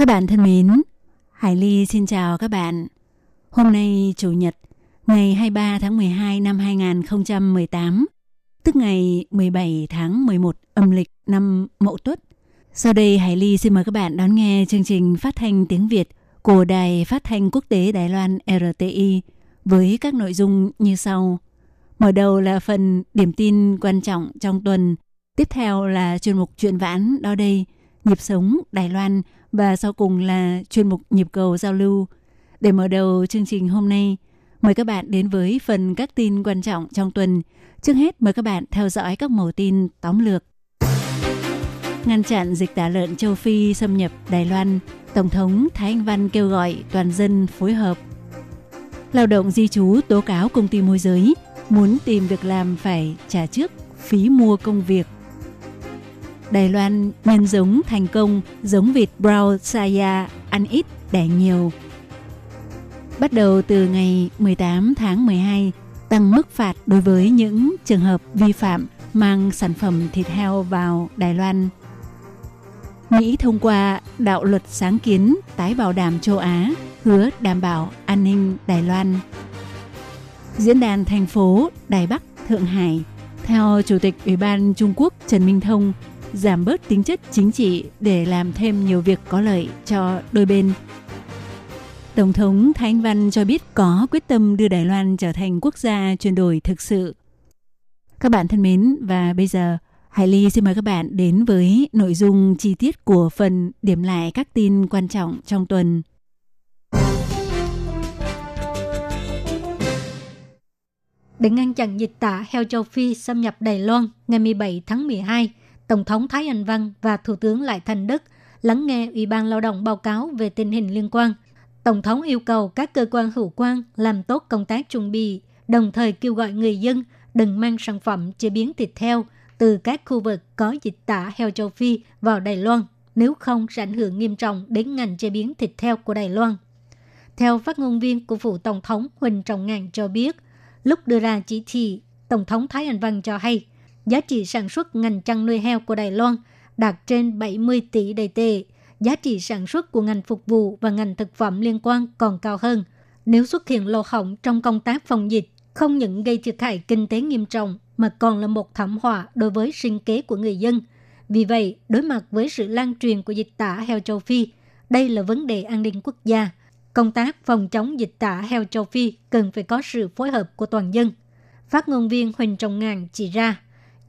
Các bạn thân mến, Hải Ly xin chào các bạn. Hôm nay Chủ nhật, ngày 23 tháng 12 năm 2018, tức ngày 17 tháng 11 âm lịch năm Mậu Tuất. Sau đây Hải Ly xin mời các bạn đón nghe chương trình phát thanh tiếng Việt của Đài Phát thanh Quốc tế Đài Loan RTI với các nội dung như sau. Mở đầu là phần điểm tin quan trọng trong tuần, tiếp theo là chuyên mục chuyện vãn đó đây, nhịp sống Đài Loan và sau cùng là chuyên mục nhịp cầu giao lưu. Để mở đầu chương trình hôm nay, mời các bạn đến với phần các tin quan trọng trong tuần. Trước hết mời các bạn theo dõi các mẫu tin tóm lược. Ngăn chặn dịch tả lợn châu Phi xâm nhập Đài Loan, Tổng thống Thái Anh Văn kêu gọi toàn dân phối hợp. Lao động di trú tố cáo công ty môi giới, muốn tìm việc làm phải trả trước phí mua công việc. Đài Loan nhân giống thành công giống vịt Brown Saya ăn ít đẻ nhiều. Bắt đầu từ ngày 18 tháng 12, tăng mức phạt đối với những trường hợp vi phạm mang sản phẩm thịt heo vào Đài Loan. Mỹ thông qua đạo luật sáng kiến tái bảo đảm châu Á, hứa đảm bảo an ninh Đài Loan. Diễn đàn thành phố Đài Bắc, Thượng Hải, theo Chủ tịch Ủy ban Trung Quốc Trần Minh Thông, giảm bớt tính chất chính trị để làm thêm nhiều việc có lợi cho đôi bên. Tổng thống Thái Anh Văn cho biết có quyết tâm đưa Đài Loan trở thành quốc gia chuyển đổi thực sự. Các bạn thân mến, và bây giờ Hải Ly xin mời các bạn đến với nội dung chi tiết của phần điểm lại các tin quan trọng trong tuần. Để ngăn chặn dịch tả heo châu Phi xâm nhập Đài Loan ngày 17 tháng 12, Tổng thống Thái Anh Văn và Thủ tướng Lại Thành Đức lắng nghe Ủy ban Lao động báo cáo về tình hình liên quan. Tổng thống yêu cầu các cơ quan hữu quan làm tốt công tác chuẩn bị, đồng thời kêu gọi người dân đừng mang sản phẩm chế biến thịt heo từ các khu vực có dịch tả heo châu Phi vào Đài Loan, nếu không sẽ ảnh hưởng nghiêm trọng đến ngành chế biến thịt heo của Đài Loan. Theo phát ngôn viên của phủ Tổng thống Huỳnh Trọng Ngạn cho biết, lúc đưa ra chỉ thị, Tổng thống Thái Anh Văn cho hay, giá trị sản xuất ngành chăn nuôi heo của Đài Loan đạt trên 70 tỷ đầy tệ, giá trị sản xuất của ngành phục vụ và ngành thực phẩm liên quan còn cao hơn. Nếu xuất hiện lỗ hỏng trong công tác phòng dịch, không những gây thiệt hại kinh tế nghiêm trọng mà còn là một thảm họa đối với sinh kế của người dân. Vì vậy, đối mặt với sự lan truyền của dịch tả heo châu Phi, đây là vấn đề an ninh quốc gia. Công tác phòng chống dịch tả heo châu Phi cần phải có sự phối hợp của toàn dân. Phát ngôn viên Huỳnh Trọng Ngàn chỉ ra,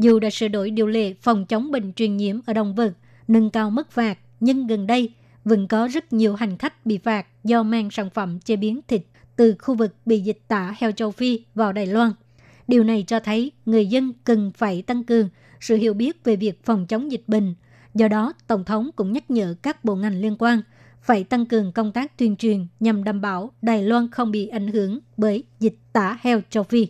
dù đã sửa đổi điều lệ phòng chống bệnh truyền nhiễm ở động vật, nâng cao mức phạt, nhưng gần đây vẫn có rất nhiều hành khách bị phạt do mang sản phẩm chế biến thịt từ khu vực bị dịch tả heo châu Phi vào Đài Loan. Điều này cho thấy người dân cần phải tăng cường sự hiểu biết về việc phòng chống dịch bệnh. Do đó, Tổng thống cũng nhắc nhở các bộ ngành liên quan phải tăng cường công tác tuyên truyền nhằm đảm bảo Đài Loan không bị ảnh hưởng bởi dịch tả heo châu Phi.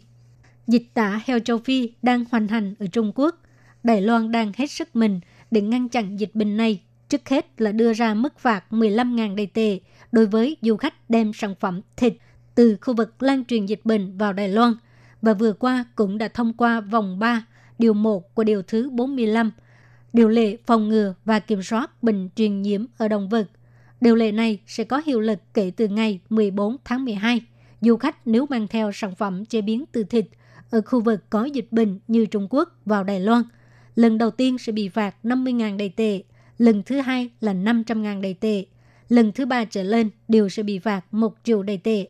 Dịch tả heo châu Phi đang hoành hành ở Trung Quốc. Đài Loan đang hết sức mình để ngăn chặn dịch bệnh này. Trước hết là đưa ra mức phạt 15.000 đầy tệ đối với du khách đem sản phẩm thịt từ khu vực lan truyền dịch bệnh vào Đài Loan và vừa qua cũng đã thông qua vòng 3, điều 1 của điều thứ 45, điều lệ phòng ngừa và kiểm soát bệnh truyền nhiễm ở động vật. Điều lệ này sẽ có hiệu lực kể từ ngày 14 tháng 12. Du khách nếu mang theo sản phẩm chế biến từ thịt ở khu vực có dịch bệnh như Trung Quốc vào Đài Loan, lần đầu tiên sẽ bị phạt 50.000 đầy tệ, lần thứ hai là 500.000 đầy tệ, lần thứ ba trở lên đều sẽ bị phạt 1 triệu đầy tệ.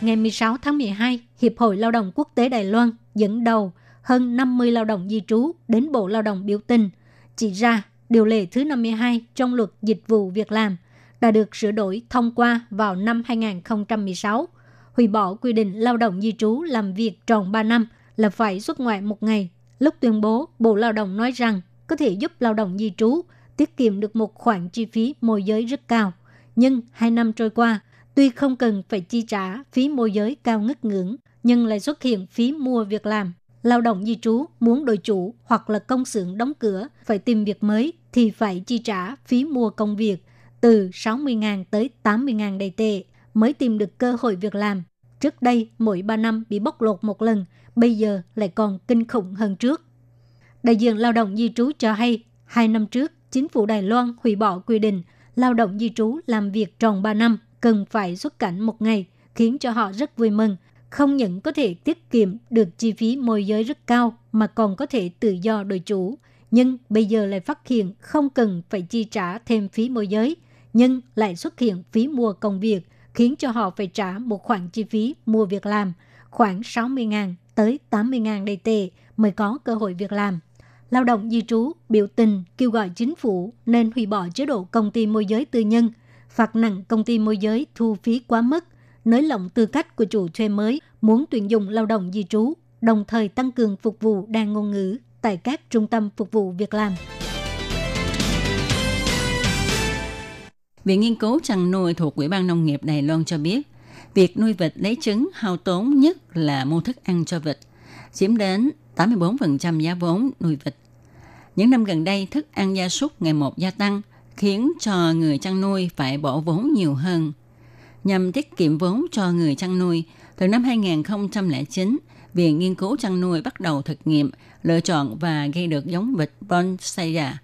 Ngày 16 tháng 12, Hiệp hội Lao động Quốc tế Đài Loan dẫn đầu hơn 50 lao động di trú đến Bộ Lao động biểu tình, chỉ ra điều lệ thứ 52 trong luật dịch vụ việc làm đã được sửa đổi thông qua vào năm 2016, hủy bỏ quy định lao động di trú làm việc tròn 3 năm là phải xuất ngoại một ngày, Lúc tuyên bố, Bộ Lao động nói rằng có thể giúp lao động di trú tiết kiệm được một khoản chi phí môi giới rất cao. Nhưng hai năm trôi qua, tuy không cần phải chi trả phí môi giới cao ngất ngưỡng, nhưng lại xuất hiện phí mua việc làm. Lao động di trú muốn đổi chủ hoặc là công xưởng đóng cửa phải tìm việc mới thì phải chi trả phí mua công việc từ 60.000 tới 80.000 đầy tệ mới tìm được cơ hội việc làm. Trước đây, mỗi 3 năm bị bóc lột một lần, bây giờ lại còn kinh khủng hơn trước. Đại diện lao động di trú cho hay, hai năm trước, chính phủ Đài Loan hủy bỏ quy định lao động di trú làm việc tròn 3 năm cần phải xuất cảnh một ngày, khiến cho họ rất vui mừng. Không những có thể tiết kiệm được chi phí môi giới rất cao mà còn có thể tự do đổi chủ. Nhưng bây giờ lại phát hiện không cần phải chi trả thêm phí môi giới, nhưng lại xuất hiện phí mua công việc, khiến cho họ phải trả một khoản chi phí mua việc làm, khoảng 60.000 tới 80.000 đầy tệ mới có cơ hội việc làm. Lao động di trú biểu tình kêu gọi chính phủ nên hủy bỏ chế độ công ty môi giới tư nhân, phạt nặng công ty môi giới thu phí quá mức, nới lỏng tư cách của chủ thuê mới muốn tuyển dụng lao động di trú, đồng thời tăng cường phục vụ đa ngôn ngữ tại các trung tâm phục vụ việc làm. Viện nghiên cứu chăn nuôi thuộc Ủy ban Nông nghiệp Đài Loan cho biết, việc nuôi vịt lấy trứng hao tốn nhất là mua thức ăn cho vịt, chiếm đến 84% giá vốn nuôi vịt. Những năm gần đây, thức ăn gia súc ngày một gia tăng, khiến cho người chăn nuôi phải bỏ vốn nhiều hơn. Nhằm tiết kiệm vốn cho người chăn nuôi, từ năm 2009, Viện Nghiên cứu chăn nuôi bắt đầu thực nghiệm, lựa chọn và gây được giống vịt Bonsaya,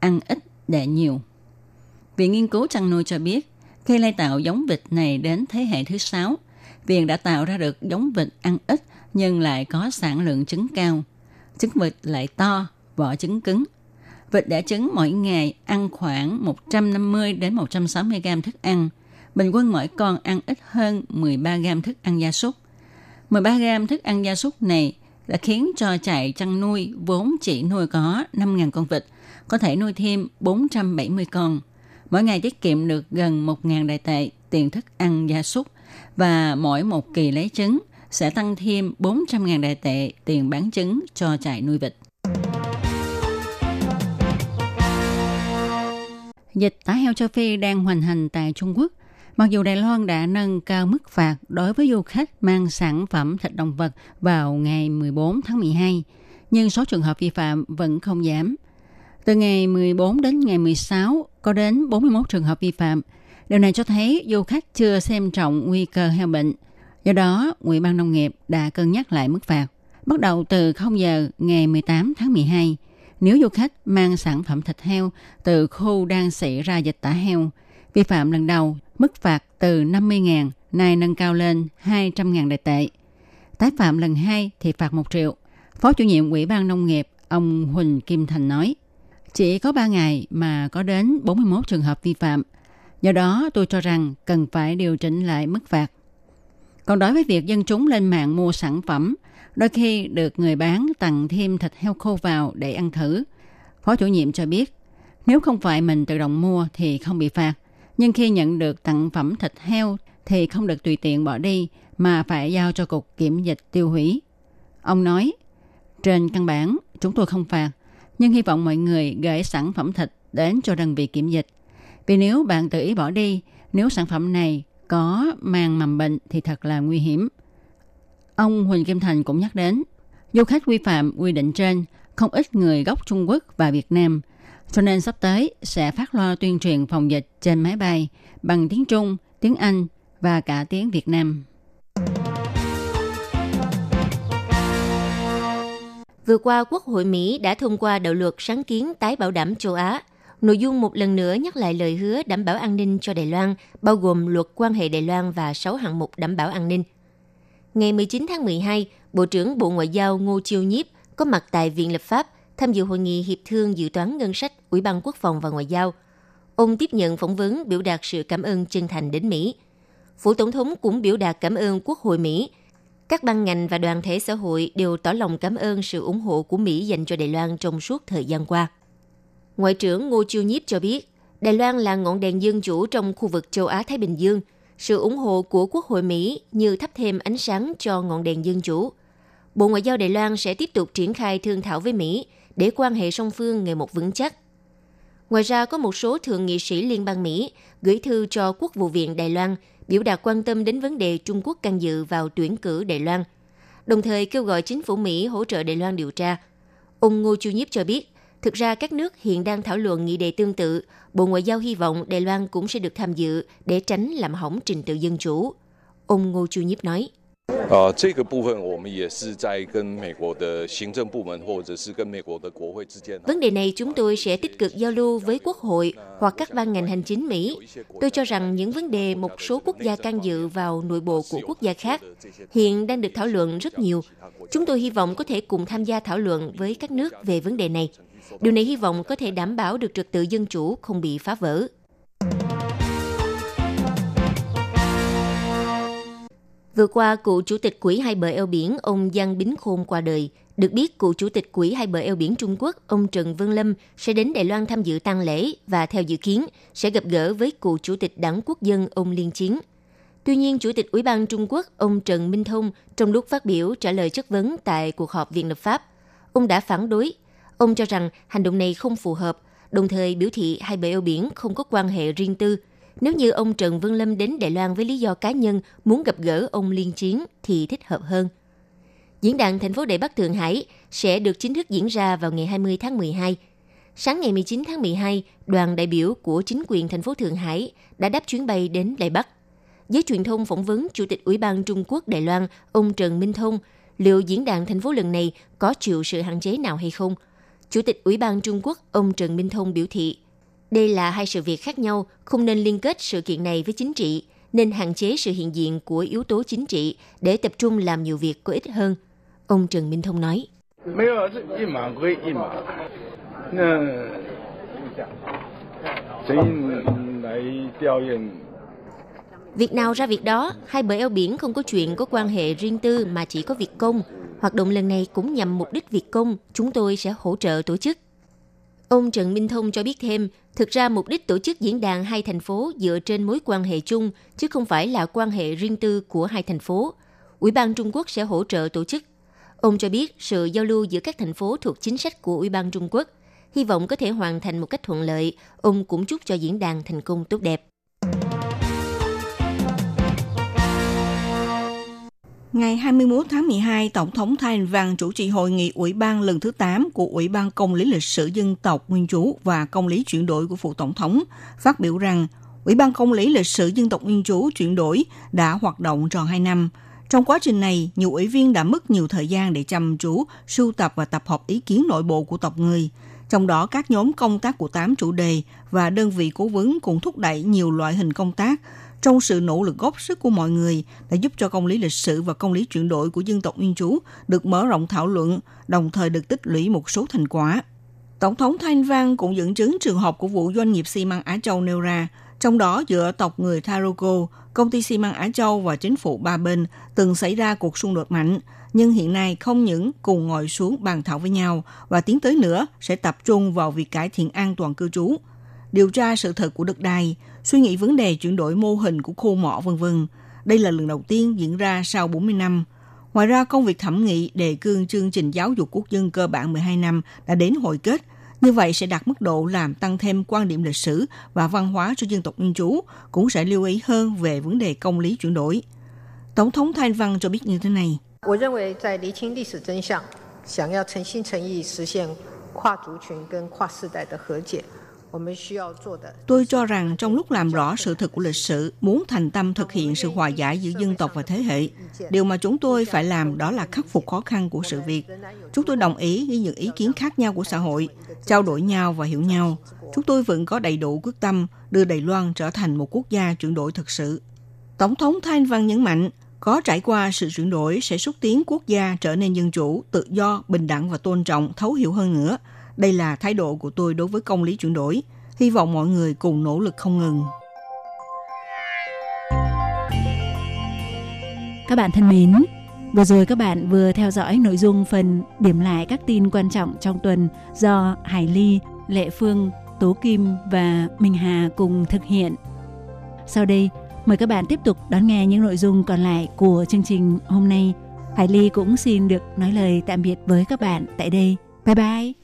ăn ít đẻ nhiều. Viện Nghiên cứu chăn nuôi cho biết, khi lai tạo giống vịt này đến thế hệ thứ sáu, Viện đã tạo ra được giống vịt ăn ít nhưng lại có sản lượng trứng cao. Trứng vịt lại to, vỏ trứng cứng. Vịt đẻ trứng mỗi ngày ăn khoảng 150 đến 160 gram thức ăn. Bình quân mỗi con ăn ít hơn 13 gram thức ăn gia súc. 13 gram thức ăn gia súc này đã khiến cho trại chăn nuôi vốn chỉ nuôi có 5.000 con vịt, có thể nuôi thêm 470 con. Mỗi ngày tiết kiệm được gần 1.000 đại tệ tiền thức ăn gia súc và mỗi một kỳ lấy trứng sẽ tăng thêm 400.000 đại tệ tiền bán trứng cho trại nuôi vịt. Dịch tả heo châu Phi đang hoành hành tại Trung Quốc. Mặc dù Đài Loan đã nâng cao mức phạt đối với du khách mang sản phẩm thịt động vật vào ngày 14 tháng 12, nhưng số trường hợp vi phạm vẫn không giảm. Từ ngày 14 đến ngày 16 có đến 41 trường hợp vi phạm. Điều này cho thấy du khách chưa xem trọng nguy cơ heo bệnh. Do đó, Ủy ban Nông nghiệp đã cân nhắc lại mức phạt. Bắt đầu từ 0 giờ ngày 18 tháng 12, nếu du khách mang sản phẩm thịt heo từ khu đang xảy ra dịch tả heo, vi phạm lần đầu, mức phạt từ 50.000 nay nâng cao lên 200.000 đại tệ. Tái phạm lần hai thì phạt 1 triệu. Phó chủ nhiệm Ủy ban Nông nghiệp ông Huỳnh Kim Thành nói, chỉ có 3 ngày mà có đến 41 trường hợp vi phạm. Do đó tôi cho rằng cần phải điều chỉnh lại mức phạt. Còn đối với việc dân chúng lên mạng mua sản phẩm, đôi khi được người bán tặng thêm thịt heo khô vào để ăn thử. Phó chủ nhiệm cho biết, nếu không phải mình tự động mua thì không bị phạt. Nhưng khi nhận được tặng phẩm thịt heo thì không được tùy tiện bỏ đi mà phải giao cho cục kiểm dịch tiêu hủy. Ông nói, trên căn bản chúng tôi không phạt, nhưng hy vọng mọi người gửi sản phẩm thịt đến cho đơn vị kiểm dịch. Vì nếu bạn tự ý bỏ đi, nếu sản phẩm này có mang mầm bệnh thì thật là nguy hiểm. Ông Huỳnh Kim Thành cũng nhắc đến, du khách vi phạm quy định trên không ít người gốc Trung Quốc và Việt Nam, cho nên sắp tới sẽ phát loa tuyên truyền phòng dịch trên máy bay bằng tiếng Trung, tiếng Anh và cả tiếng Việt Nam. Vừa qua, Quốc hội Mỹ đã thông qua đạo luật sáng kiến tái bảo đảm châu Á – Nội dung một lần nữa nhắc lại lời hứa đảm bảo an ninh cho Đài Loan, bao gồm luật quan hệ Đài Loan và 6 hạng mục đảm bảo an ninh. Ngày 19 tháng 12, Bộ trưởng Bộ Ngoại giao Ngô Chiêu Nhiếp có mặt tại Viện Lập pháp tham dự hội nghị hiệp thương dự toán ngân sách Ủy ban Quốc phòng và Ngoại giao. Ông tiếp nhận phỏng vấn biểu đạt sự cảm ơn chân thành đến Mỹ. Phủ Tổng thống cũng biểu đạt cảm ơn Quốc hội Mỹ. Các ban ngành và đoàn thể xã hội đều tỏ lòng cảm ơn sự ủng hộ của Mỹ dành cho Đài Loan trong suốt thời gian qua. Ngoại trưởng Ngô Chiêu Nhiếp cho biết, Đài Loan là ngọn đèn dân chủ trong khu vực châu Á-Thái Bình Dương. Sự ủng hộ của Quốc hội Mỹ như thắp thêm ánh sáng cho ngọn đèn dân chủ. Bộ Ngoại giao Đài Loan sẽ tiếp tục triển khai thương thảo với Mỹ để quan hệ song phương ngày một vững chắc. Ngoài ra, có một số thượng nghị sĩ liên bang Mỹ gửi thư cho Quốc vụ viện Đài Loan biểu đạt quan tâm đến vấn đề Trung Quốc can dự vào tuyển cử Đài Loan, đồng thời kêu gọi chính phủ Mỹ hỗ trợ Đài Loan điều tra. Ông Ngô Chu Nhiếp cho biết, thực ra các nước hiện đang thảo luận nghị đề tương tự, Bộ Ngoại giao hy vọng Đài Loan cũng sẽ được tham dự để tránh làm hỏng trình tự dân chủ. Ông Ngô Chu Nhiếp nói. 呃，这个部分我们也是在跟美国的行政部门或者是跟美国的国会之间。 Vấn đề này chúng tôi sẽ tích cực giao lưu với Quốc hội hoặc các ban ngành hành chính Mỹ. Tôi cho rằng những vấn đề một số quốc gia can dự vào nội bộ của quốc gia khác hiện đang được thảo luận rất nhiều. Chúng tôi hy vọng có thể cùng tham gia thảo luận với các nước về vấn đề này. Điều này hy vọng có thể đảm bảo được trật tự dân chủ không bị phá vỡ. Vừa qua, cựu chủ tịch Quỹ hai bờ eo biển ông Giang Bính Khôn qua đời. Được biết, cựu chủ tịch Quỹ hai bờ eo biển Trung Quốc ông Trần Vân Lâm sẽ đến Đài Loan tham dự tang lễ và theo dự kiến sẽ gặp gỡ với cựu chủ tịch Đảng Quốc dân ông Liên Chiến. Tuy nhiên, Chủ tịch Ủy ban Trung Quốc ông Trần Minh Thông trong lúc phát biểu trả lời chất vấn tại cuộc họp Viện lập pháp, ông đã phản đối. Ông cho rằng hành động này không phù hợp, đồng thời biểu thị hai bờ eo biển không có quan hệ riêng tư – nếu như ông Trần Vân Lâm đến Đài Loan với lý do cá nhân muốn gặp gỡ ông Liên Chiến thì thích hợp hơn. Diễn đàn thành phố Đại Bắc Thượng Hải sẽ được chính thức diễn ra vào ngày 20 tháng 12. Sáng ngày 19 tháng 12, đoàn đại biểu của chính quyền thành phố Thượng Hải đã đáp chuyến bay đến Đài Bắc. Giới truyền thông phỏng vấn Chủ tịch Ủy ban Trung Quốc Đài Loan ông Trần Minh Thông liệu diễn đàn thành phố lần này có chịu sự hạn chế nào hay không. Chủ tịch Ủy ban Trung Quốc ông Trần Minh Thông biểu thị đây là hai sự việc khác nhau, không nên liên kết sự kiện này với chính trị, nên hạn chế sự hiện diện của yếu tố chính trị để tập trung làm nhiều việc có ích hơn. Ông Trần Minh Thông nói. Việc nào ra việc đó, hai bờ eo biển không có chuyện có quan hệ riêng tư mà chỉ có việc công. Hoạt động lần này cũng nhằm mục đích việc công, chúng tôi sẽ hỗ trợ tổ chức. Ông Trần Minh Thông cho biết thêm, thực ra mục đích tổ chức diễn đàn hai thành phố dựa trên mối quan hệ chung, chứ không phải là quan hệ riêng tư của hai thành phố. Ủy ban Trung Quốc sẽ hỗ trợ tổ chức. Ông cho biết sự giao lưu giữa các thành phố thuộc chính sách của Ủy ban Trung Quốc, hy vọng có thể hoàn thành một cách thuận lợi. Ông cũng chúc cho diễn đàn thành công tốt đẹp. Ngày 21 tháng 12, Tổng thống Thái Anh Văn chủ trì hội nghị Ủy ban lần thứ 8 của Ủy ban Công lý lịch sử dân tộc Nguyên trú và Công lý chuyển đổi của Phụ Tổng thống, phát biểu rằng Ủy ban Công lý lịch sử dân tộc Nguyên trú chuyển đổi đã hoạt động tròn 2 năm. Trong quá trình này, nhiều ủy viên đã mất nhiều thời gian để chăm chú, sưu tập và tập hợp ý kiến nội bộ của tộc người. Trong đó, các nhóm công tác của 8 chủ đề và đơn vị cố vấn cũng thúc đẩy nhiều loại hình công tác, trong sự nỗ lực góp sức của mọi người đã giúp cho công lý lịch sử và công lý chuyển đổi của dân tộc Nguyên trú được mở rộng thảo luận, đồng thời được tích lũy một số thành quả. Tổng thống Thanh Văn cũng dẫn chứng trường hợp của vụ doanh nghiệp xi măng Á Châu nêu ra, trong đó giữa tộc người Taroko, công ty xi măng Á Châu và chính phủ ba bên từng xảy ra cuộc xung đột mạnh, nhưng hiện nay không những cùng ngồi xuống bàn thảo với nhau và tiến tới nữa sẽ tập trung vào việc cải thiện an toàn cư trú, điều tra sự thật của đất đai, suy nghĩ vấn đề chuyển đổi mô hình của khu mỏ vân vân. Đây là lần đầu tiên diễn ra sau 40 năm. Ngoài ra, công việc thẩm nghị đề cương chương trình giáo dục quốc dân cơ bản 12 năm đã đến hồi kết. Như vậy sẽ đạt mức độ làm tăng thêm quan điểm lịch sử và văn hóa cho dân tộc Nguyên trú, cũng sẽ lưu ý hơn về vấn đề công lý chuyển đổi. Tổng thống Thanh Văn cho biết như thế này. Tôi cho rằng trong lúc làm rõ sự thật của lịch sử, muốn thành tâm thực hiện sự hòa giải giữa dân tộc và thế hệ, điều mà chúng tôi phải làm đó là khắc phục khó khăn của sự việc. Chúng tôi đồng ý với những ý kiến khác nhau của xã hội, trao đổi nhau và hiểu nhau. Chúng tôi vẫn có đầy đủ quyết tâm đưa Đài Loan trở thành một quốc gia chuyển đổi thực sự. Tổng thống Thanh Văn nhấn mạnh, có trải qua sự chuyển đổi sẽ xúc tiến quốc gia trở nên dân chủ, tự do, bình đẳng và tôn trọng, thấu hiểu hơn nữa – đây là thái độ của tôi đối với công lý chuyển đổi. Hy vọng mọi người cùng nỗ lực không ngừng. Các bạn thân mến, vừa rồi các bạn vừa theo dõi nội dung phần điểm lại các tin quan trọng trong tuần do Hải Ly, Lệ Phương, Tố Kim và Minh Hà cùng thực hiện. Sau đây, mời các bạn tiếp tục đón nghe những nội dung còn lại của chương trình hôm nay. Hải Ly cũng xin được nói lời tạm biệt với các bạn tại đây. Bye bye!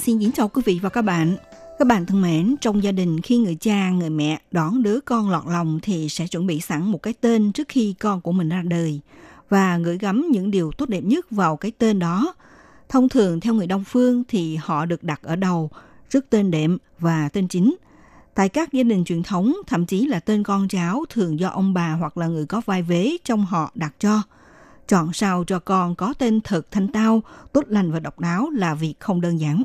Xin kính chào quý vị và các bạn. Các bạn thân mến, trong gia đình khi người cha, người mẹ đón đứa con lọt lòng thì sẽ chuẩn bị sẵn một cái tên trước khi con của mình ra đời và gửi gắm những điều tốt đẹp nhất vào cái tên đó. Thông thường theo người Đông phương thì họ được đặt ở đầu, trước tên đệm và tên chính. Tại các gia đình truyền thống, thậm chí là tên con cháu thường do ông bà hoặc là người có vai vế trong họ đặt cho. Chọn sao cho con có tên thật thanh tao, tốt lành và độc đáo là việc không đơn giản.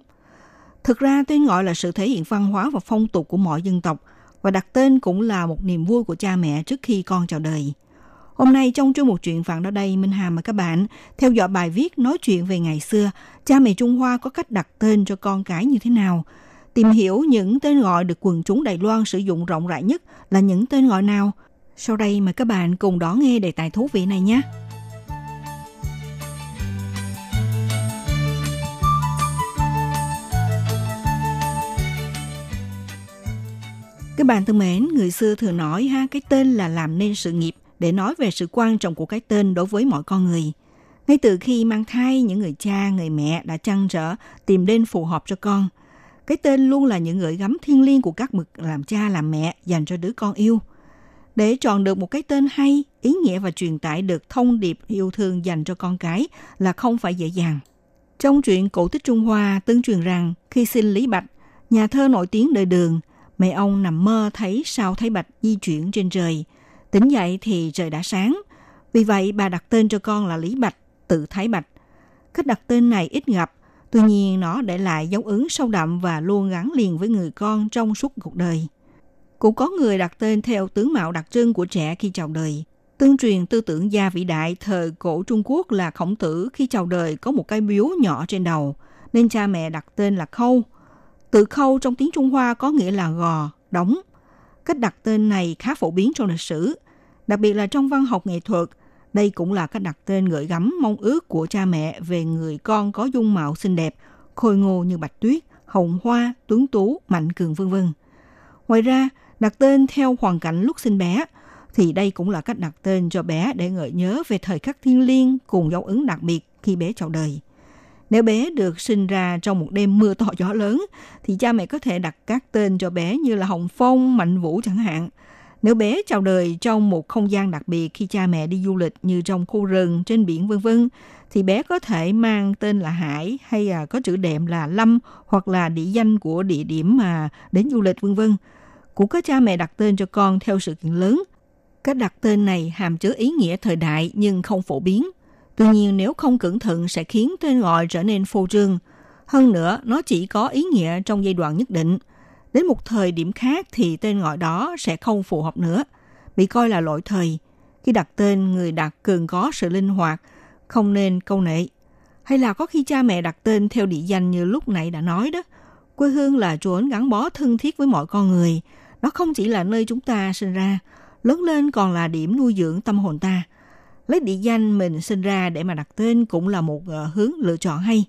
Thực ra tên gọi là sự thể hiện văn hóa và phong tục của mọi dân tộc và đặt tên cũng là một niềm vui của cha mẹ trước khi con chào đời. Hôm nay trong chương một chuyện vạn đó đây, Minh Hà mời các bạn theo dõi bài viết nói chuyện về ngày xưa, cha mẹ Trung Hoa có cách đặt tên cho con cái như thế nào. Tìm hiểu những tên gọi được quần chúng Đài Loan sử dụng rộng rãi nhất là những tên gọi nào. Sau đây mời các bạn cùng đón nghe đề tài thú vị này nhé. Các bạn thân mến, người xưa thường nói ha cái tên là làm nên sự nghiệp để nói về sự quan trọng của cái tên đối với mọi con người. Ngay từ khi mang thai, những người cha, người mẹ đã chăn trở tìm đến phù hợp cho con. Cái tên luôn là những gửi gắm thiêng liêng của các bậc làm cha làm mẹ dành cho đứa con yêu. Để chọn được một cái tên hay, ý nghĩa và truyền tải được thông điệp yêu thương dành cho con cái là không phải dễ dàng. Trong truyện cổ tích Trung Hoa tương truyền rằng khi sinh Lý Bạch, nhà thơ nổi tiếng đời đường, mẹ ông nằm mơ thấy sao Thái Bạch di chuyển trên trời. Tỉnh dậy thì trời đã sáng. Vì vậy bà đặt tên cho con là Lý Bạch, tự Thái Bạch. Cách đặt tên này ít gặp, tuy nhiên nó để lại dấu ấn sâu đậm và luôn gắn liền với người con trong suốt cuộc đời. Cũng có người đặt tên theo tướng mạo đặc trưng của trẻ khi chào đời. Tương truyền tư tưởng gia vĩ đại thời cổ Trung Quốc là khổng tử khi chào đời có một cái biếu nhỏ trên đầu, nên cha mẹ đặt tên là Khâu – Tự khâu trong tiếng Trung Hoa có nghĩa là gò, đóng. Cách đặt tên này khá phổ biến trong lịch sử, đặc biệt là trong văn học nghệ thuật. Đây cũng là cách đặt tên gợi gắm mong ước của cha mẹ về người con có dung mạo xinh đẹp, khôi ngô như bạch tuyết, hồng hoa, tuấn tú, mạnh cường vân vân. Ngoài ra, đặt tên theo hoàn cảnh lúc sinh bé, thì đây cũng là cách đặt tên cho bé để gợi nhớ về thời khắc thiêng liêng cùng dấu ấn đặc biệt khi bé chào đời. Nếu bé được sinh ra trong một đêm mưa to gió lớn, thì cha mẹ có thể đặt các tên cho bé như là Hồng Phong, Mạnh Vũ chẳng hạn. Nếu bé chào đời trong một không gian đặc biệt khi cha mẹ đi du lịch như trong khu rừng, trên biển vân vân, thì bé có thể mang tên là Hải hay là có chữ đệm là Lâm hoặc là địa danh của địa điểm mà đến du lịch vân vân. Cũng có cha mẹ đặt tên cho con theo sự kiện lớn. Cách đặt tên này hàm chứa ý nghĩa thời đại nhưng không phổ biến. Tuy nhiên nếu không cẩn thận sẽ khiến tên gọi trở nên phô trương. Hơn nữa, nó chỉ có ý nghĩa trong giai đoạn nhất định. Đến một thời điểm khác thì tên gọi đó sẽ không phù hợp nữa, bị coi là lỗi thời. Khi đặt tên, người đặt cần có sự linh hoạt, không nên câu nệ. Hay là có khi cha mẹ đặt tên theo địa danh như lúc nãy đã nói đó. Quê hương là chốn gắn bó thân thiết với mọi con người. Nó không chỉ là nơi chúng ta sinh ra, lớn lên còn là điểm nuôi dưỡng tâm hồn ta – lấy địa danh mình sinh ra để mà đặt tên cũng là một ờ, hướng lựa chọn hay.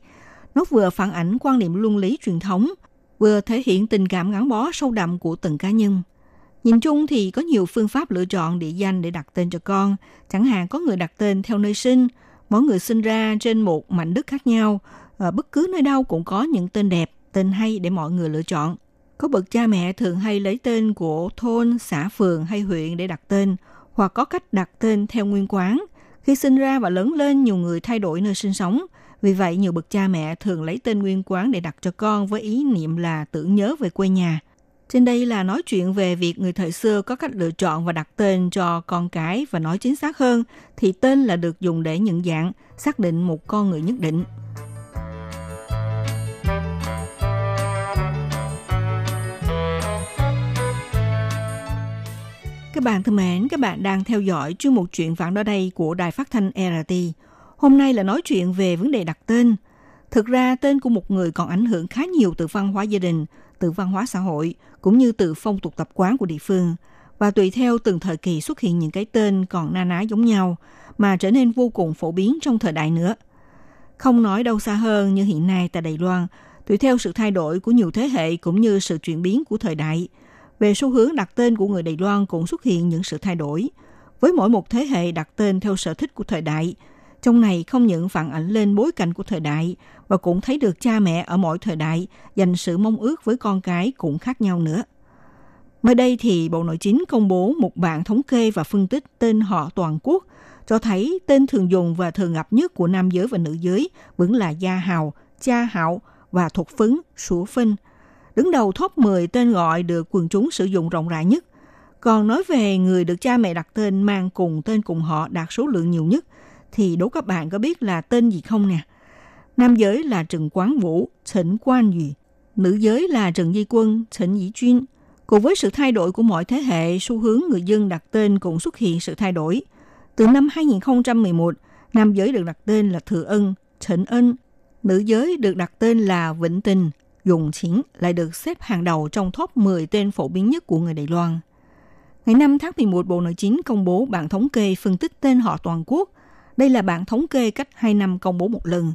Nó vừa phản ảnh quan niệm luân lý truyền thống, vừa thể hiện tình cảm gắn bó sâu đậm của từng cá nhân. Nhìn chung thì có nhiều phương pháp lựa chọn địa danh để đặt tên cho con. Chẳng hạn có người đặt tên theo nơi sinh, mỗi người sinh ra trên một mảnh đất khác nhau. Ở bất cứ nơi đâu cũng có những tên đẹp, tên hay để mọi người lựa chọn. Có bậc cha mẹ thường hay lấy tên của thôn, xã phường hay huyện để đặt tên, hoặc có cách đặt tên theo nguyên quán. Khi sinh ra và lớn lên, nhiều người thay đổi nơi sinh sống. Vì vậy, nhiều bậc cha mẹ thường lấy tên nguyên quán để đặt cho con với ý niệm là tưởng nhớ về quê nhà. Trên đây là nói chuyện về việc người thời xưa có cách lựa chọn và đặt tên cho con cái và nói chính xác hơn thì tên là được dùng để nhận dạng, xác định một con người nhất định. Các bạn thân mến, các bạn đang theo dõi chuyên mục chuyện vạn đó đây của Đài Phát thanh RT. Hôm nay là nói chuyện về vấn đề đặt tên. Thực ra tên của một người còn ảnh hưởng khá nhiều từ văn hóa gia đình, từ văn hóa xã hội, cũng như từ phong tục tập quán của địa phương. Và tùy theo từng thời kỳ xuất hiện những cái tên còn na ná giống nhau, mà trở nên vô cùng phổ biến trong thời đại nữa. Không nói đâu xa hơn như hiện nay tại Đài Loan, tùy theo sự thay đổi của nhiều thế hệ cũng như sự chuyển biến của thời đại, về xu hướng đặt tên của người Đài Loan cũng xuất hiện những sự thay đổi. Với mỗi một thế hệ đặt tên theo sở thích của thời đại, trong này không những phản ảnh lên bối cảnh của thời đại và cũng thấy được cha mẹ ở mỗi thời đại dành sự mong ước với con cái cũng khác nhau nữa. Mới đây thì Bộ Nội chính công bố một bản thống kê và phân tích tên họ toàn quốc, cho thấy tên thường dùng và thường gặp nhất của nam giới và nữ giới vẫn là Gia Hào, Cha Hạo và Thuộc Phấn, Sủa Phân. Đứng đầu top 10 tên gọi được quần chúng sử dụng rộng rãi nhất. Còn nói về người được cha mẹ đặt tên mang cùng tên cùng họ đạt số lượng nhiều nhất, thì đố các bạn có biết là tên gì không nè? Nam giới là Trần Quán Vũ, Trịnh Quan Duy. Nữ giới là Trần Di Quân, Trịnh Dĩ Chuyên. Cùng với sự thay đổi của mọi thế hệ, xu hướng người dân đặt tên cũng xuất hiện sự thay đổi. Từ năm 2011, nam giới được đặt tên là Thừa Ân, Trịnh Ân. Nữ giới được đặt tên là Vĩnh Tình, Dùng Chính lại được xếp hàng đầu trong top 10 tên phổ biến nhất của người Đài Loan. Ngày 5 tháng 11, Bộ Nội chính công bố bản thống kê phân tích tên họ toàn quốc. Đây là bản thống kê cách 2 năm công bố một lần.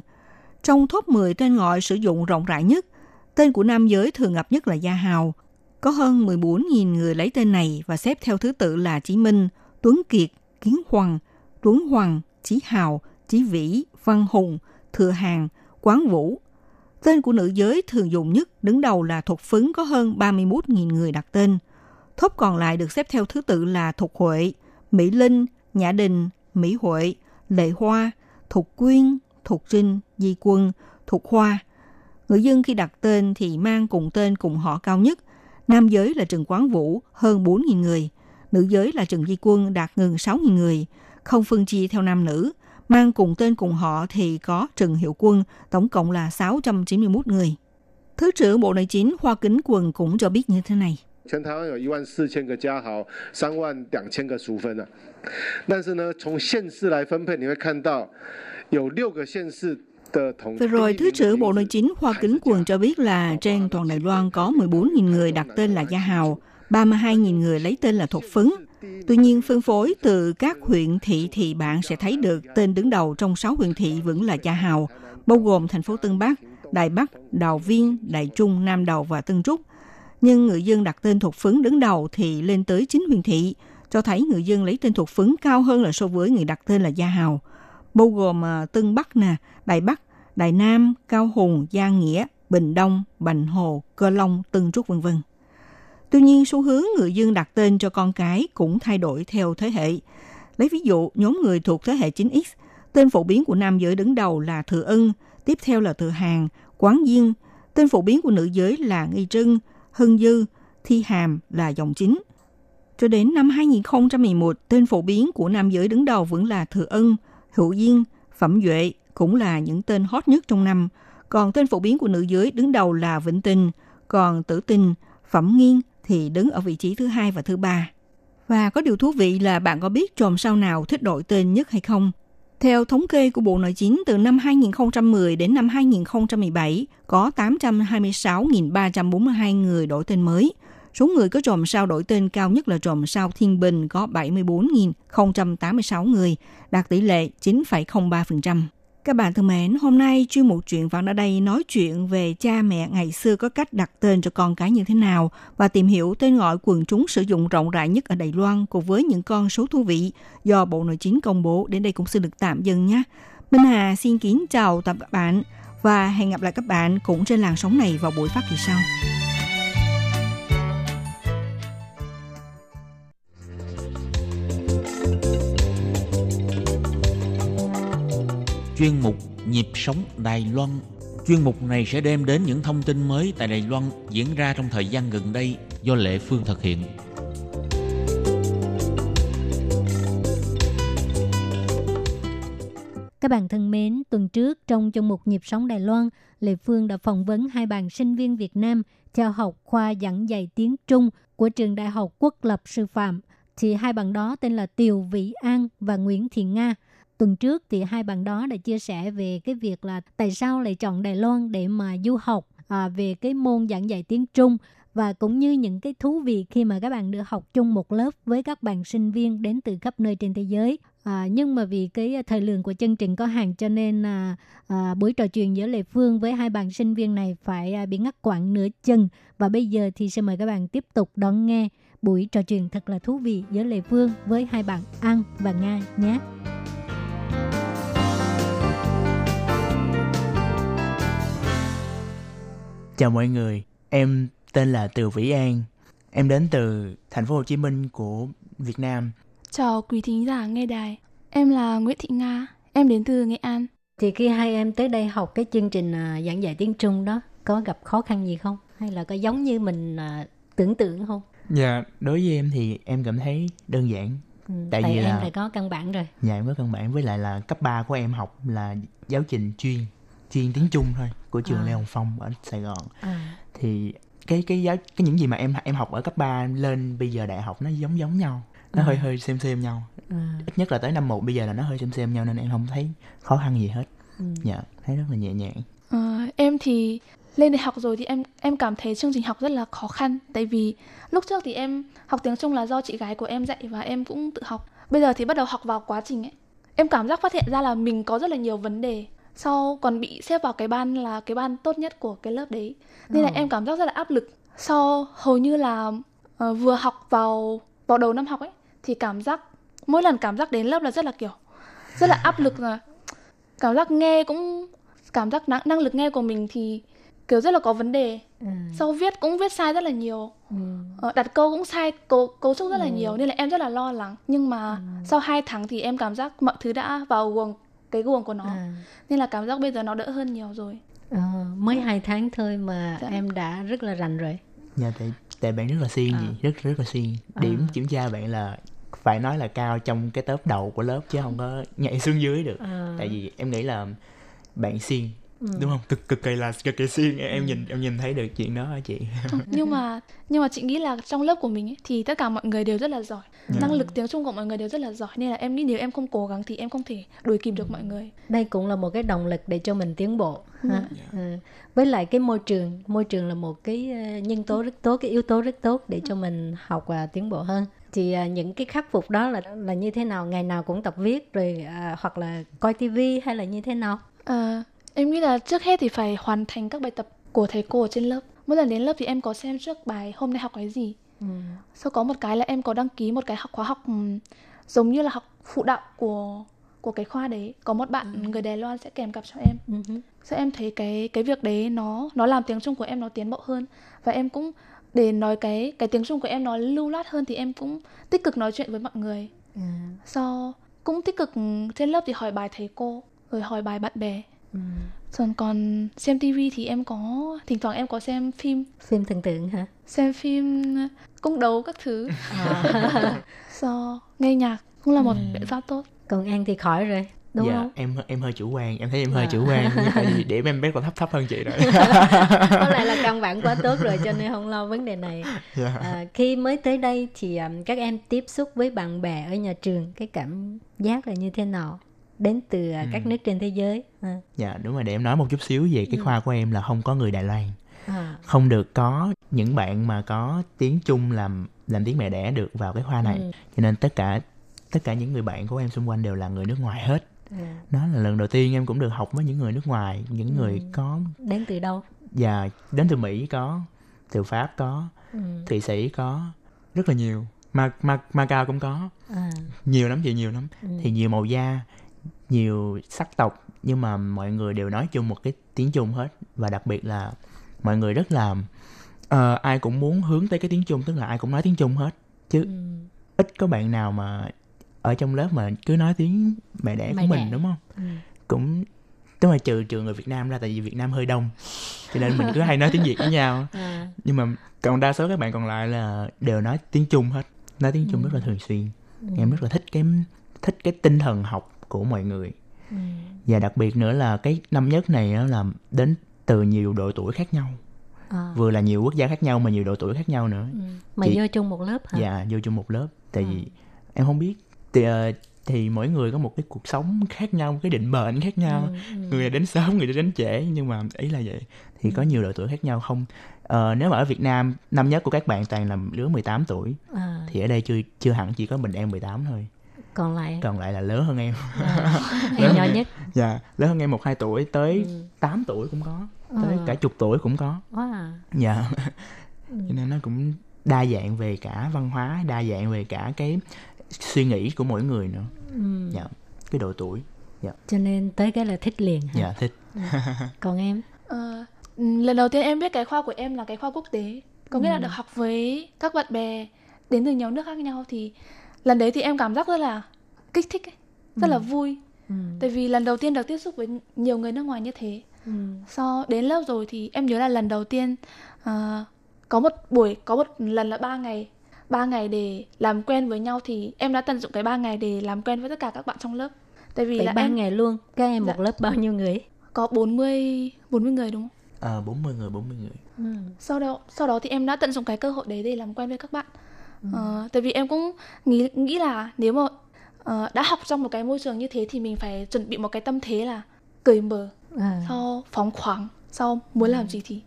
Trong top 10 tên gọi sử dụng rộng rãi nhất, tên của nam giới thường gặp nhất là Gia Hào. Có hơn 14.000 người lấy tên này và xếp theo thứ tự là Chí Minh, Tuấn Kiệt, Kiến Hoàng, Tuấn Hoàng, Chí Hào, Chí Vĩ, Văn Hùng, Thừa Hàng, Quán Vũ, Tên của nữ giới thường dùng nhất đứng đầu là Thục Phấn có hơn 31.000 người đặt tên. thốt còn lại được xếp theo thứ tự là Thục Huệ, Mỹ Linh, Nhã Đình, Mỹ Huệ, Lệ Hoa, Thục Quyên, Thục Trinh, Di Quân, Thục Hoa. Người dân khi đặt tên thì mang cùng tên cùng họ cao nhất. Nam giới là Trần Quán Vũ, hơn 4.000 người. Nữ giới là Trần Di Quân đạt gần 6.000 người, không phân chia theo nam nữ – mang cùng tên cùng họ thì có Trần Hiệu Quân, tổng cộng là 691 người. Thứ trưởng Bộ Nội chính Hoa Kính Quần cũng cho biết như thế này. 全台湾有一万四千个家豪，三万两千个淑芬啊。但是呢，从县市来分配，你会看到有六个县市 Vừa rồi, Thứ trưởng Bộ Nội chính Hoa Kính Quần cho biết là trên toàn Đài Loan có 14.000 người đặt tên là Gia Hào, 32.000 người lấy tên là Thục Phấn, Tuy nhiên, phân phối từ các huyện thị thì bạn sẽ thấy được tên đứng đầu trong 6 huyện thị vẫn là Gia Hào, bao gồm thành phố Tân Bắc, Đài Bắc, Đào Viên, Đại Trung, Nam Đầu và Tân Trúc. Nhưng người dân đặt tên thuộc phấn đứng đầu thì lên tới 9 huyện thị, cho thấy người dân lấy tên thuộc phấn cao hơn là so với người đặt tên là Gia Hào, bao gồm à, Tân Bắc, nè, Đài Bắc, Đài Nam, Cao Hùng, Gia Nghĩa, Bình Đông, Bành Hồ, Cơ Long, Tân Trúc vân vân. Tuy nhiên, xu hướng người dân đặt tên cho con cái cũng thay đổi theo thế hệ. Lấy ví dụ, nhóm người thuộc thế hệ 9X, tên phổ biến của nam giới đứng đầu là Thừa Ân, tiếp theo là Thừa Hàng, Quán Diên. Tên phổ biến của nữ giới là Nghi Trưng, Hân Dư, Thi Hàm là dòng chính. Cho đến năm 2011, tên phổ biến của nam giới đứng đầu vẫn là Thừa Ân, Hữu Diên, Phẩm Duệ, cũng là những tên hot nhất trong năm. Còn tên phổ biến của nữ giới đứng đầu là Vĩnh Tình, còn Tử Tình, Phẩm Nghiên, thì đứng ở vị trí thứ hai và thứ ba. Và có điều thú vị là bạn có biết chòm sao nào thích đổi tên nhất hay không? Theo thống kê của Bộ Nội chính từ năm 2010 đến năm 2017, có 826.342 người đổi tên mới. Số người có chòm sao đổi tên cao nhất là chòm sao Thiên Bình có 74.086 người, đạt tỷ lệ 9,03%. Các bạn thân mến, hôm nay chuyên mục chuyện vẫn ở đây nói chuyện về cha mẹ ngày xưa có cách đặt tên cho con cái như thế nào và tìm hiểu tên gọi quần chúng sử dụng rộng rãi nhất ở Đài Loan cùng với những con số thú vị do Bộ Nội chính công bố. Đến đây cũng xin được tạm dừng nhé. Minh Hà xin kính chào tạm các bạn Và hẹn gặp lại các bạn cũng trên làn sóng này vào buổi phát kỳ sau. Chuyên mục Nhịp sống Đài Loan. Chuyên mục này sẽ đem đến những thông tin mới tại Đài Loan diễn ra trong thời gian gần đây do Lệ Phương thực hiện. Các bạn thân mến, tuần trước trong chương mục Nhịp sống Đài Loan, Lệ Phương đã phỏng vấn hai bạn sinh viên Việt Nam theo học khoa giảng dạy tiếng Trung của trường Đại học Quốc lập Sư phạm. Thì hai bạn đó tên là Tiều Vĩ An và Nguyễn Thị Nga. Tuần trước thì hai bạn đó đã chia sẻ về cái việc là tại sao lại chọn Đài Loan để mà du học à, về cái môn giảng dạy tiếng Trung và cũng như những cái thú vị khi mà các bạn được học chung một lớp với các bạn sinh viên đến từ khắp nơi trên thế giới. À, nhưng mà vì cái thời lượng của chương trình có hạn cho nên à, à, buổi trò chuyện giữa Lệ Phương với hai bạn sinh viên này phải à, bị ngắt quãng nửa chân và bây giờ thì xin mời các bạn tiếp tục đón nghe buổi trò chuyện thật là thú vị giữa Lệ Phương với hai bạn An và Nga nhé. Chào mọi người, em tên là Từ Vĩ An. Em đến từ thành phố Hồ Chí Minh của Việt Nam. Chào quý thính giả nghe đài. Em là Nguyễn Thị Nga, em đến từ Nghệ An. Thì khi hai em tới đây học cái chương trình à, giảng dạy tiếng Trung đó, có gặp khó khăn gì không? Hay là có giống như mình à, tưởng tượng không? Dạ, đối với em thì em cảm thấy đơn giản. Ừ, tại, tại vì em là... phải có căn bản rồi. Dạ, em có căn bản với lại là cấp 3 của em học là giáo trình chuyên chuyên tiếng Trung thôi của trường à. Lê Hồng Phong ở Sài Gòn. À. Thì cái cái giáo cái những gì mà em em học ở cấp 3 lên bây giờ đại học nó giống giống nhau nó à. hơi hơi xem xem nhau à. ít nhất là tới năm một bây giờ là nó hơi xem xem nhau nên em không thấy khó khăn gì hết ừ. dạ thấy rất là nhẹ nhàng à, em thì lên đại học rồi thì em em cảm thấy chương trình học rất là khó khăn tại vì lúc trước thì em học tiếng Trung là do chị gái của em dạy và em cũng tự học bây giờ thì bắt đầu học vào quá trình ấy em cảm giác phát hiện ra là mình có rất là nhiều vấn đề sau còn bị xếp vào cái ban là cái ban tốt nhất của cái lớp đấy nên là ờ. em cảm giác rất là áp lực sau hầu như là uh, vừa học vào vào đầu năm học ấy thì cảm giác mỗi lần cảm giác đến lớp là rất là kiểu rất là áp lực là cảm giác nghe cũng cảm giác năng, năng lực nghe của mình thì kiểu rất là có vấn đề ừ. sau viết cũng viết sai rất là nhiều ừ. ờ, đặt câu cũng sai cấu cấu trúc rất là ừ. nhiều nên là em rất là lo lắng nhưng mà ừ. sau 2 tháng thì em cảm giác mọi thứ đã vào guồng cái guồng của nó à. nên là cảm giác bây giờ nó đỡ hơn nhiều rồi à, mới hai tháng thôi mà dạ. em đã rất là rành rồi dạ tại tại bạn rất là siêng à. gì rất rất là siêng điểm à. kiểm tra bạn là phải nói là cao trong cái tớp đầu của lớp chứ không có nhảy xuống dưới được à. tại vì em nghĩ là bạn siêng ừ. đúng không cực cực kỳ là cực kỳ siêng em ừ. nhìn em nhìn thấy được chuyện đó hả chị nhưng mà nhưng mà chị nghĩ là trong lớp của mình ấy, thì tất cả mọi người đều rất là giỏi yeah. năng lực tiếng trung của mọi người đều rất là giỏi nên là em nghĩ nếu em không cố gắng thì em không thể đuổi kịp được mọi người đây cũng là một cái động lực để cho mình tiến bộ ha? Yeah. Ừ. với lại cái môi trường môi trường là một cái ờ, nhân tố rất tốt cái yếu tố rất tốt để cho mình học và tiến bộ hơn thì à, những cái khắc phục đó là là như thế nào ngày nào cũng tập viết rồi à, hoặc là coi tivi hay là như thế nào à, Em nghĩ là trước hết thì phải hoàn thành các bài tập của thầy cô ở trên lớp. Mỗi lần đến lớp thì em có xem trước bài hôm nay học cái gì. Ừ. Sau có một cái là em có đăng ký một cái học khóa học giống như là học phụ đạo của của cái khoa đấy. Có một bạn ừ. người Đài Loan sẽ kèm cặp cho em. Ừ. Sau em thấy cái cái việc đấy nó nó làm tiếng Trung của em nó tiến bộ hơn và em cũng để nói cái cái tiếng Trung của em nó lưu loát hơn thì em cũng tích cực nói chuyện với mọi người. Ừ. Sau cũng tích cực trên lớp thì hỏi bài thầy cô rồi hỏi bài bạn bè Ừ. Còn còn xem tivi thì em có thỉnh thoảng em có xem phim phim thần tượng hả? Xem phim cung đấu các thứ. À. so nghe nhạc cũng là một ừ. biện pháp tốt. Còn An thì khỏi rồi đúng dạ, không? em em hơi chủ quan em thấy em hơi à. chủ quan vì điểm em bé còn thấp thấp hơn chị rồi có lẽ là căn bản quá tốt rồi cho nên không lo vấn đề này. Dạ. à, khi mới tới đây thì um, các em tiếp xúc với bạn bè ở nhà trường cái cảm giác là như thế nào đến từ à, ừ. các nước trên thế giới à. dạ đúng rồi để em nói một chút xíu về cái ừ. khoa của em là không có người đài loan à. không được có những bạn mà có tiếng trung làm làm tiếng mẹ đẻ được vào cái khoa này ừ. cho nên tất cả tất cả những người bạn của em xung quanh đều là người nước ngoài hết à. đó là lần đầu tiên em cũng được học với những người nước ngoài những ừ. người có đến từ đâu dạ đến từ mỹ có từ pháp có ừ. thụy sĩ có rất là nhiều mà mà Macau cũng có à. nhiều lắm chị nhiều lắm ừ. thì nhiều màu da nhiều sắc tộc nhưng mà mọi người đều nói chung một cái tiếng Trung hết và đặc biệt là mọi người rất là uh, ai cũng muốn hướng tới cái tiếng Trung tức là ai cũng nói tiếng Trung hết chứ ừ. ít có bạn nào mà ở trong lớp mà cứ nói tiếng mẹ đẻ mẹ của đẻ. mình đúng không ừ. cũng tức là trừ trừ người Việt Nam ra tại vì Việt Nam hơi đông cho nên mình cứ hay nói tiếng Việt với nhau à. nhưng mà còn đa số các bạn còn lại là đều nói tiếng Trung hết nói tiếng Trung ừ. rất là thường xuyên ừ. em rất là thích cái thích cái tinh thần học của mọi người ừ. và đặc biệt nữa là cái năm nhất này là đến từ nhiều độ tuổi khác nhau à. vừa là nhiều quốc gia khác nhau mà nhiều độ tuổi khác nhau nữa ừ. mà Chị... vô chung một lớp hả dạ vô chung một lớp tại à. vì em không biết thì, uh, thì mỗi người có một cái cuộc sống khác nhau cái định mệnh khác nhau ừ, ừ. người đến sớm người đến trễ nhưng mà ý là vậy thì ừ. có nhiều độ tuổi khác nhau không uh, nếu mà ở Việt Nam năm nhất của các bạn toàn là lứa 18 tuổi à. thì ở đây chưa chưa hẳn chỉ có mình em 18 thôi còn lại còn lại là lớn hơn em à, em nhỏ nhất dạ lớn hơn em một hai tuổi tới ừ. 8 tuổi cũng có tới à. cả chục tuổi cũng có à. dạ ừ. cho nên nó cũng đa dạng về cả văn hóa đa dạng về cả cái suy nghĩ của mỗi người nữa ừ. dạ cái độ tuổi dạ cho nên tới cái là thích liền hả? dạ thích ừ. còn em à, lần đầu tiên em biết cái khoa của em là cái khoa quốc tế có nghĩa ừ. là được học với các bạn bè đến từ nhiều nước khác nhau thì lần đấy thì em cảm giác rất là kích thích ấy, rất ừ. là vui ừ. tại vì lần đầu tiên được tiếp xúc với nhiều người nước ngoài như thế ừ. sau đến lớp rồi thì em nhớ là lần đầu tiên uh, có một buổi có một lần là ba ngày ba ngày để làm quen với nhau thì em đã tận dụng cái ba ngày để làm quen với tất cả các bạn trong lớp tại vì Vậy là ba em... ngày luôn các em dạ. một lớp bao nhiêu người có 40 40 người đúng không à 40 người 40 người ừ. sau đó sau đó thì em đã tận dụng cái cơ hội đấy để làm quen với các bạn ừ. uh, tại vì em cũng nghĩ nghĩ là nếu mà uh, đã học trong một cái môi trường như thế thì mình phải chuẩn bị một cái tâm thế là cởi mở à. sau phóng khoáng sau muốn ừ. làm gì thì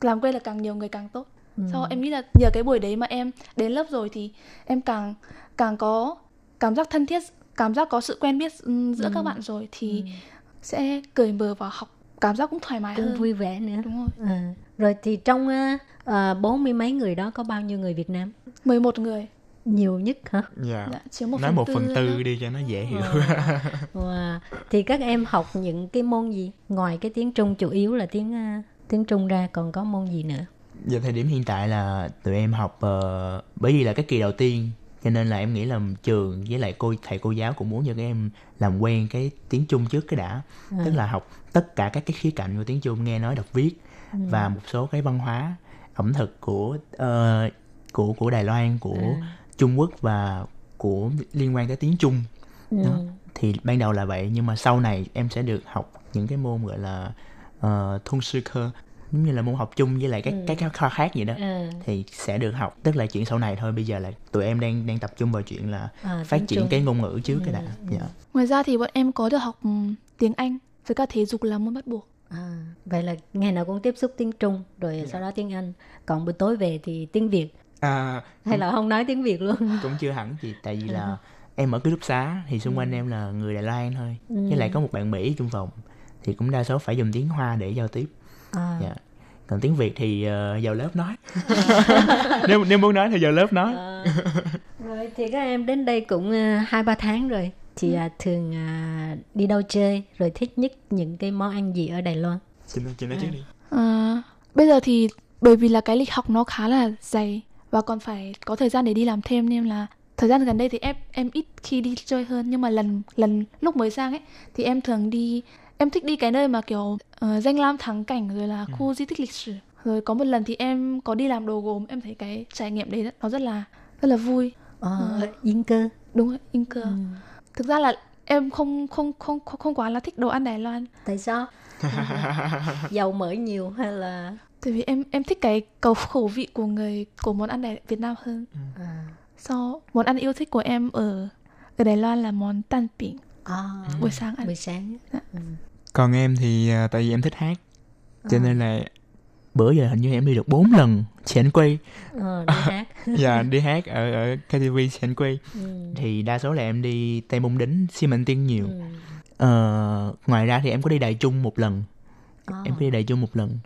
làm quen là càng nhiều người càng tốt ừ. sau em nghĩ là nhờ cái buổi đấy mà em đến lớp rồi thì em càng càng có cảm giác thân thiết cảm giác có sự quen biết giữa ừ. các bạn rồi thì ừ. sẽ cởi mở và học cảm giác cũng thoải mái cũng hơn vui vẻ nữa đúng rồi à. rồi thì trong uh, bốn mươi mấy người đó có bao nhiêu người Việt Nam 11 người nhiều nhất hả? Dạ. dạ chiếm một Nói một phần tư đi cho nó dễ hiểu. Wow. wow. Thì các em học những cái môn gì? Ngoài cái tiếng Trung chủ yếu là tiếng uh, tiếng Trung ra còn có môn gì nữa? Giờ thời điểm hiện tại là tụi em học uh, bởi vì là cái kỳ đầu tiên cho nên là em nghĩ là trường với lại cô thầy cô giáo cũng muốn cho các em làm quen cái tiếng Trung trước cái đã. À. Tức là học tất cả các cái khía cạnh của tiếng Trung nghe nói đọc viết ừ. và một số cái văn hóa ẩm thực của uh, của của Đài Loan của à Trung Quốc và của liên quan tới tiếng Trung ừ. đó thì ban đầu là vậy nhưng mà sau này em sẽ được học những cái môn gọi là uh, thôn sư cơ giống như là môn học chung với lại các ừ. các khoa khác vậy đó ừ. thì sẽ được học tức là chuyện sau này thôi bây giờ là tụi em đang đang tập trung vào chuyện là à, phát triển chung. cái ngôn ngữ trước ừ. cái đã ừ. dạ. ngoài ra thì bọn em có được học ừ, tiếng anh với cả thể dục là môn bắt buộc À, vậy là ngày nào cũng tiếp xúc tiếng Trung rồi yeah. Dạ. sau đó tiếng Anh còn buổi tối về thì tiếng Việt à, hay là không nói tiếng việt luôn cũng chưa hẳn gì tại vì là em ở ký túc xá thì xung quanh ừ. em là người đài loan thôi ừ. với lại có một bạn mỹ trong phòng thì cũng đa số phải dùng tiếng hoa để giao tiếp à. dạ. còn tiếng việt thì uh, vào lớp nói nếu nếu muốn nói thì vào lớp nói à. rồi thì các em đến đây cũng uh, hai ba tháng rồi chị ừ. uh, thường uh, đi đâu chơi rồi thích nhất những cái món ăn gì ở đài loan chị nói, chị nói à. trước đi à, bây giờ thì bởi vì là cái lịch học nó khá là dày và còn phải có thời gian để đi làm thêm nên là thời gian gần đây thì em em ít khi đi chơi hơn. Nhưng mà lần lần lúc mới sang ấy thì em thường đi em thích đi cái nơi mà kiểu uh, danh lam thắng cảnh rồi là ừ. khu di tích lịch sử. Rồi có một lần thì em có đi làm đồ gốm em thấy cái trải nghiệm đấy nó rất là rất là vui. Ờ uh, yên cơ. Đúng rồi yên cơ. Ừ. thực ra là em không không không không không quá là thích đồ ăn Đài Loan. Tại sao? Dầu mỡ nhiều hay là tại vì em em thích cái cầu khẩu vị của người của món ăn Đài Việt Nam hơn ừ. à. so món ăn yêu thích của em ở ở Đài Loan là món tan biển à. buổi sáng ăn buổi sáng dạ. ừ. còn em thì uh, tại vì em thích hát cho à. nên là bữa giờ hình như em đi được 4 lần chèn quay ờ, đi hát dạ đi hát ở ở KTV chèn quay ừ. thì đa số là em đi tây môn đính xi măng tiên nhiều ừ. ờ, ngoài ra thì em có đi đài trung một lần à. em có đi đài trung một lần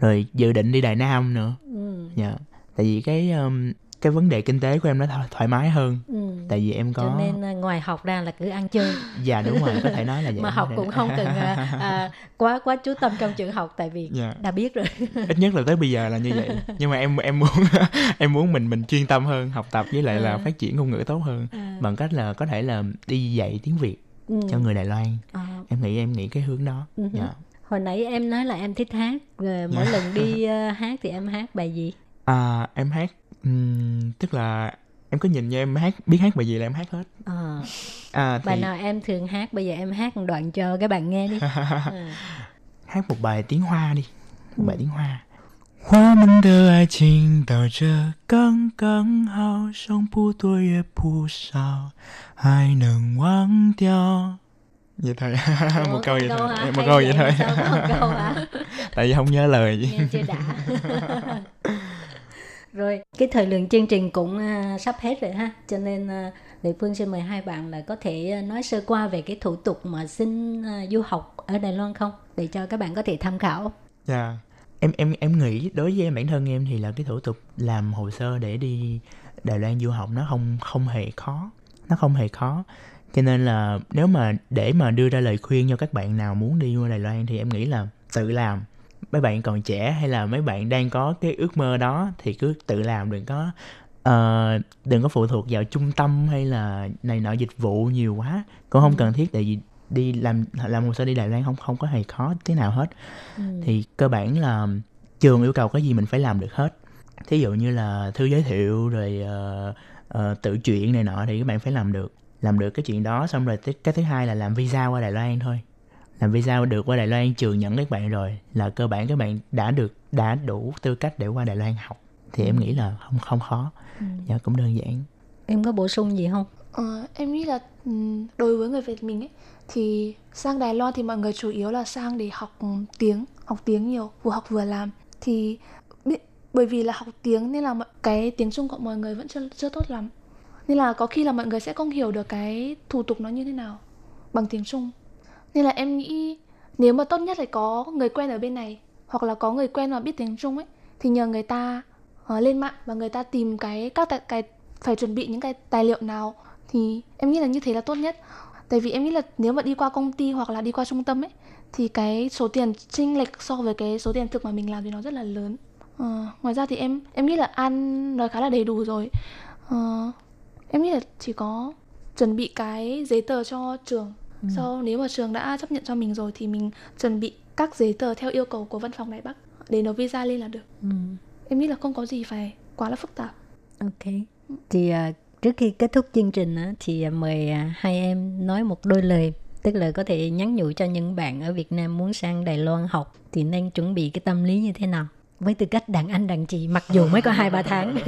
rồi dự định đi đài nam nữa ừ. dạ tại vì cái um, cái vấn đề kinh tế của em nó thoải mái hơn ừ. tại vì em có cho nên à, ngoài học ra là cứ ăn chơi dạ đúng rồi có thể nói là vậy mà học cũng không cần à, à, quá quá chú tâm trong trường học tại vì dạ. đã biết rồi ít nhất là tới bây giờ là như vậy nhưng mà em em muốn em muốn mình mình chuyên tâm hơn học tập với lại à. là phát triển ngôn ngữ tốt hơn à. bằng cách là có thể là đi dạy tiếng việt ừ. cho người đài loan à. em nghĩ em nghĩ cái hướng đó ừ. dạ hồi nãy em nói là em thích hát rồi mỗi dạ. lần đi uh, hát thì em hát bài gì à em hát um, tức là em có nhìn như em hát biết hát bài gì là em hát hết à, à thì... bài nào em thường hát bây giờ em hát một đoạn cho các bạn nghe đi à. hát một bài tiếng hoa đi một ừ. bài tiếng hoa 我们的爱情到这刚刚好，剩不多也不少，还能忘掉。 Vậy thôi một câu vậy thôi một câu vậy thôi tại vì không nhớ lời nghe chưa đã rồi cái thời lượng chương trình cũng uh, sắp hết rồi ha cho nên uh, Lệ Phương xin mời hai bạn là có thể nói sơ qua về cái thủ tục mà xin uh, du học ở Đài Loan không để cho các bạn có thể tham khảo. Dạ. Yeah. Em em em nghĩ đối với bản thân em thì là cái thủ tục làm hồ sơ để đi Đài Loan du học nó không không hề khó. Nó không hề khó. Cho nên là nếu mà để mà đưa ra lời khuyên cho các bạn nào muốn đi qua Đài Loan thì em nghĩ là tự làm. Mấy bạn còn trẻ hay là mấy bạn đang có cái ước mơ đó thì cứ tự làm đừng có uh, đừng có phụ thuộc vào trung tâm hay là này nọ dịch vụ nhiều quá. Cũng không ừ. cần thiết tại vì đi làm làm hồ sơ đi Đài Loan không không có hề khó thế nào hết. Ừ. thì cơ bản là trường yêu cầu cái gì mình phải làm được hết. Thí dụ như là thư giới thiệu rồi uh, uh, tự chuyện này nọ thì các bạn phải làm được làm được cái chuyện đó xong rồi cái thứ hai là làm visa qua Đài Loan thôi. Làm visa được qua Đài Loan trường nhận các bạn rồi là cơ bản các bạn đã được đã đủ tư cách để qua Đài Loan học. Thì ừ. em nghĩ là không không khó. Ừ. dạ cũng đơn giản. Em có bổ sung gì không? Ờ, em nghĩ là ừ, đối với người Việt mình ấy thì sang Đài Loan thì mọi người chủ yếu là sang để học tiếng học tiếng nhiều vừa học vừa làm. Thì bởi vì là học tiếng nên là cái tiếng Trung của mọi người vẫn chưa chưa tốt lắm nên là có khi là mọi người sẽ không hiểu được cái thủ tục nó như thế nào bằng tiếng Trung. Nên là em nghĩ nếu mà tốt nhất là có người quen ở bên này hoặc là có người quen mà biết tiếng Trung ấy thì nhờ người ta uh, lên mạng và người ta tìm cái các tài, cái phải chuẩn bị những cái tài liệu nào thì em nghĩ là như thế là tốt nhất. Tại vì em nghĩ là nếu mà đi qua công ty hoặc là đi qua trung tâm ấy thì cái số tiền chênh lệch so với cái số tiền thực mà mình làm thì nó rất là lớn. Uh, ngoài ra thì em em nghĩ là ăn nói khá là đầy đủ rồi. Uh, em nghĩ là chỉ có chuẩn bị cái giấy tờ cho trường. Ừ. sau nếu mà trường đã chấp nhận cho mình rồi thì mình chuẩn bị các giấy tờ theo yêu cầu của văn phòng Đài Bắc để nộp visa lên là được. Ừ. em nghĩ là không có gì phải quá là phức tạp. Ok. Thì uh, trước khi kết thúc chương trình uh, thì uh, mời uh, hai em nói một đôi lời. Tức là có thể nhắn nhủ cho những bạn ở Việt Nam muốn sang Đài Loan học thì nên chuẩn bị cái tâm lý như thế nào? Với tư cách đàn anh đàn chị mặc dù mới có hai ba tháng.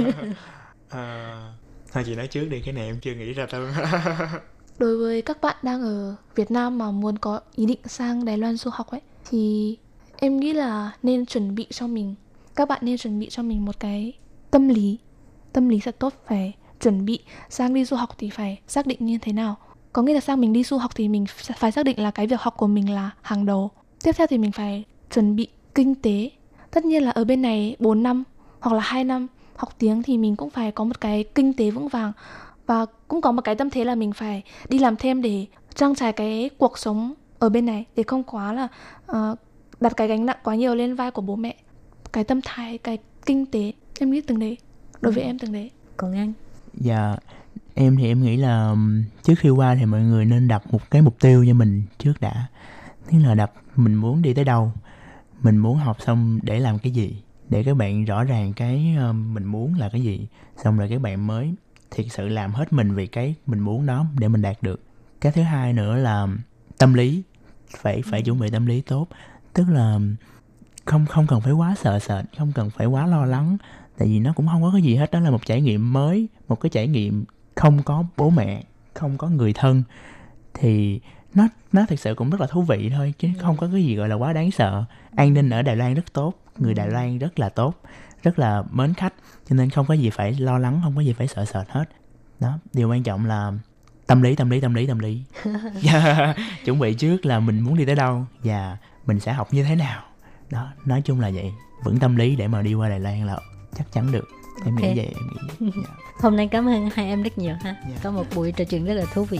À, thôi chị nói trước đi, cái này em chưa nghĩ ra đâu. Đối với các bạn đang ở Việt Nam mà muốn có ý định sang Đài Loan du học ấy, thì em nghĩ là nên chuẩn bị cho mình, các bạn nên chuẩn bị cho mình một cái tâm lý. Tâm lý thật tốt, phải chuẩn bị sang đi du học thì phải xác định như thế nào. Có nghĩa là sang mình đi du học thì mình phải xác định là cái việc học của mình là hàng đầu. Tiếp theo thì mình phải chuẩn bị kinh tế. Tất nhiên là ở bên này 4 năm hoặc là 2 năm học tiếng thì mình cũng phải có một cái kinh tế vững vàng và cũng có một cái tâm thế là mình phải đi làm thêm để trang trải cái cuộc sống ở bên này để không quá là uh, đặt cái gánh nặng quá nhiều lên vai của bố mẹ. Cái tâm thái cái kinh tế em nghĩ từng đấy đối với ừ. em từng đấy. Còn anh? Dạ em thì em nghĩ là trước khi qua thì mọi người nên đặt một cái mục tiêu cho mình trước đã. Tức là đặt mình muốn đi tới đâu mình muốn học xong để làm cái gì để các bạn rõ ràng cái uh, mình muốn là cái gì xong rồi các bạn mới thiệt sự làm hết mình vì cái mình muốn đó để mình đạt được. Cái thứ hai nữa là tâm lý phải phải chuẩn bị tâm lý tốt. Tức là không không cần phải quá sợ sệt không cần phải quá lo lắng tại vì nó cũng không có cái gì hết đó là một trải nghiệm mới một cái trải nghiệm không có bố mẹ không có người thân. Thì nó nó thực sự cũng rất là thú vị thôi chứ không có cái gì gọi là quá đáng sợ an ninh ở đài loan rất tốt người đài loan rất là tốt rất là mến khách cho nên không có gì phải lo lắng không có gì phải sợ sệt hết đó điều quan trọng là tâm lý tâm lý tâm lý tâm lý yeah. chuẩn bị trước là mình muốn đi tới đâu và mình sẽ học như thế nào đó nói chung là vậy vững tâm lý để mà đi qua đài loan là chắc chắn được em Ok. nghĩ vậy em nghĩ vậy. Dạ. Hôm nay cảm ơn hai em rất nhiều ha. Dạ. Có một buổi trò chuyện rất là thú vị.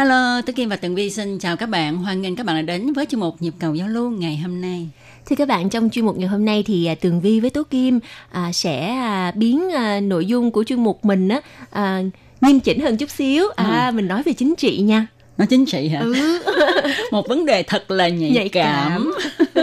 Hello, Tố Kim và Tường Vi xin chào các bạn. Hoan nghênh các bạn đã đến với chuyên mục Nhịp cầu giao lưu ngày hôm nay. Thưa các bạn, trong chuyên mục ngày hôm nay thì à, Tường Vi với Tố Kim à, sẽ à, biến à, nội dung của chuyên mục mình á à, nghiêm chỉnh hơn chút xíu. À, mình nói về chính trị nha. Nói chính trị hả? Ừ. một vấn đề thật là nhạy, Nhạy cảm.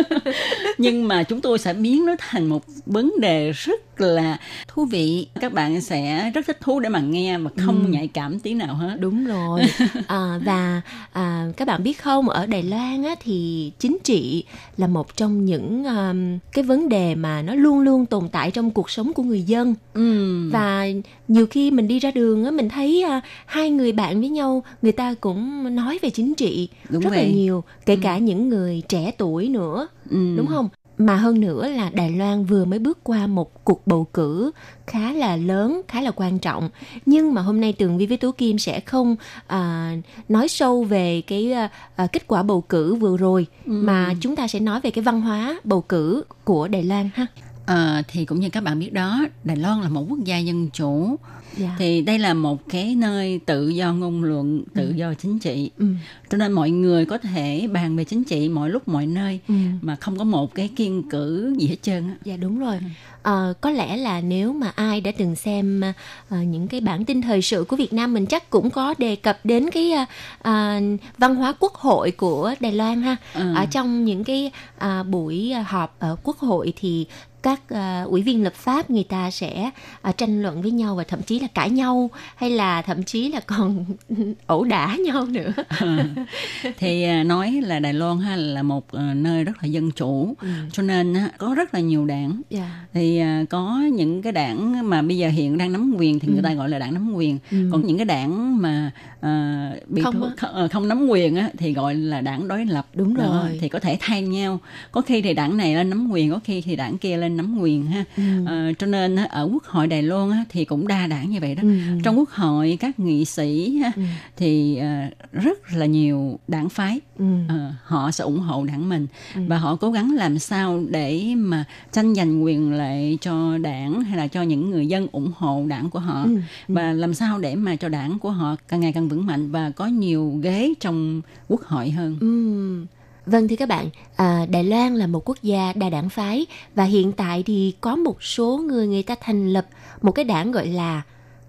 Nhưng mà chúng tôi sẽ biến nó thành một vấn đề rất là thú vị. Các bạn sẽ rất thích thú để mà nghe mà không Ừ. nhạy cảm tí nào hết. Đúng rồi. À, và à, các bạn biết không, ở Đài Loan á, thì chính trị là một trong những um, cái vấn đề mà nó luôn luôn tồn tại trong cuộc sống của người dân. Ừ. Và nhiều khi mình đi ra đường á, mình thấy à, hai người bạn với nhau, người ta cũng nói về chính trị Đúng rất là vậy. nhiều, kể cả những người trẻ tuổi nữa, Ừ. đúng không? Mà hơn nữa là Đài Loan vừa mới bước qua một cuộc bầu cử khá là lớn, khá là quan trọng. Nhưng mà hôm nay Tường Vi với Tú Kim sẽ không à, nói sâu về cái à, à, kết quả bầu cử vừa rồi, Ừ. mà chúng ta sẽ nói về cái văn hóa bầu cử của Đài Loan ha. Ờ, thì cũng như các bạn biết đó, Đài Loan là một quốc gia dân chủ. Dạ. Thì đây là một cái nơi tự do ngôn luận, tự do chính trị. Ừ. Cho nên mọi người có thể bàn về chính trị mọi lúc mọi nơi Ừ. mà không có một cái kiên cử gì hết trơn. Dạ đúng rồi. Ờ, có lẽ là nếu mà ai đã từng xem ờ, những cái bản tin thời sự của Việt Nam mình chắc cũng có đề cập đến cái ờ, ờ, văn hóa quốc hội của Đài Loan ha. Ừ. Ở trong những cái ờ, buổi họp ở quốc hội thì các ờ, ủy viên lập pháp người ta sẽ ờ, tranh luận với nhau và thậm chí là cãi nhau hay là thậm chí là còn ẩu đả nhau nữa. thì à, nói là Đài Loan ha là một à, nơi rất là dân chủ Ừ. cho nên á, có rất là nhiều đảng Dạ. thì à, có những cái đảng mà bây giờ hiện đang nắm quyền thì người ta gọi là đảng nắm quyền Ừ. còn những cái đảng mà à, bị Không thu- á. không, ờ, nắm quyền á, thì gọi là đảng đối lập Đúng Đó, rồi. thì có thể thay nhau có khi thì đảng này lên nắm quyền có khi thì đảng kia lên nắm quyền ha Ừ. Ờ, cho nên ở quốc hội Đài Loan thì cũng đa đảng như vậy đó Ừ. trong quốc hội các nghị sĩ ha, Ừ. thì à, rất là nhiều đảng phái Ừ. Ờ, họ sẽ ủng hộ đảng mình Ừ. và họ cố gắng làm sao để mà tranh giành quyền lợi cho đảng hay là cho những người dân ủng hộ đảng của họ Ừ. Ừ. và làm sao để mà cho đảng của họ càng ngày càng vững mạnh và có nhiều ghế trong quốc hội hơn. Ừm. Vâng thưa các bạn, à, Đài Loan là một quốc gia đa đảng phái và hiện tại thì có một số người người ta thành lập một cái đảng gọi là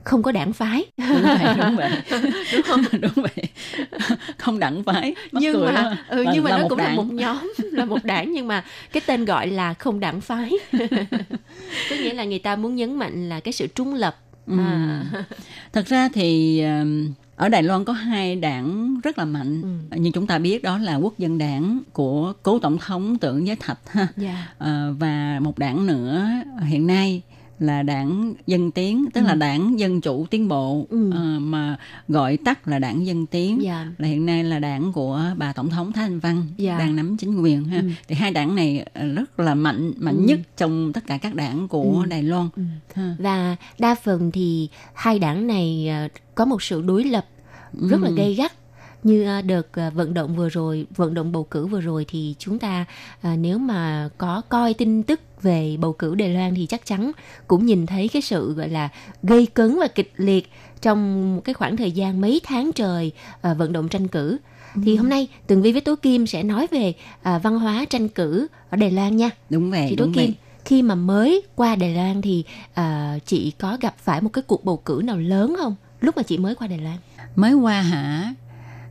không có đảng phái. Đúng vậy, đúng vậy. đúng không? đúng vậy. Không đảng phái. mắc nhưng mà đó. ừ, Là- nhưng mà là nó cũng là đảng. một nhóm là một đảng nhưng mà cái tên gọi là không đảng phái. Có nghĩa là người ta muốn nhấn mạnh là cái sự trung lập. Ừ. À. Thật ra thì ừm, ở Đài Loan có hai đảng rất là mạnh Ừ. như chúng ta biết đó là Quốc dân đảng của cố tổng thống Tưởng Giới Thạch ha Dạ. Ờ, và một đảng nữa hiện nay là đảng Dân Tiến tức là Ừ. đảng Dân Chủ Tiến Bộ Ừ. ờ, mà gọi tắt là đảng Dân Tiến Dạ. là hiện nay là đảng của bà tổng thống Thái Anh Văn Dạ. đang nắm chính quyền ha Ừ. thì hai đảng này ờ, rất là mạnh mạnh Ừ. nhất trong tất cả các đảng của Ừ. Đài Loan Ừ. ha. Và đa phần thì hai đảng này à, có một sự đối lập rất là Ừ. gay gắt. Như à, đợt à, vận động vừa rồi vận động bầu cử vừa rồi thì chúng ta à, nếu mà có coi tin tức về bầu cử Đài Loan thì chắc chắn cũng nhìn thấy cái sự gọi là gây cấn và kịch liệt trong một cái khoảng thời gian mấy tháng trời vận động tranh cử. Ừ. Thì hôm nay Tường Vi với Tố Kim sẽ nói về à, văn hóa tranh cử ở Đài Loan nha. Đúng vậy. Chị Tố đúng Kim, vậy. khi mà mới qua Đài Loan thì à, chị có gặp phải một cái cuộc bầu cử nào lớn không? Lúc mà chị mới qua Đài Loan. Mới qua hả?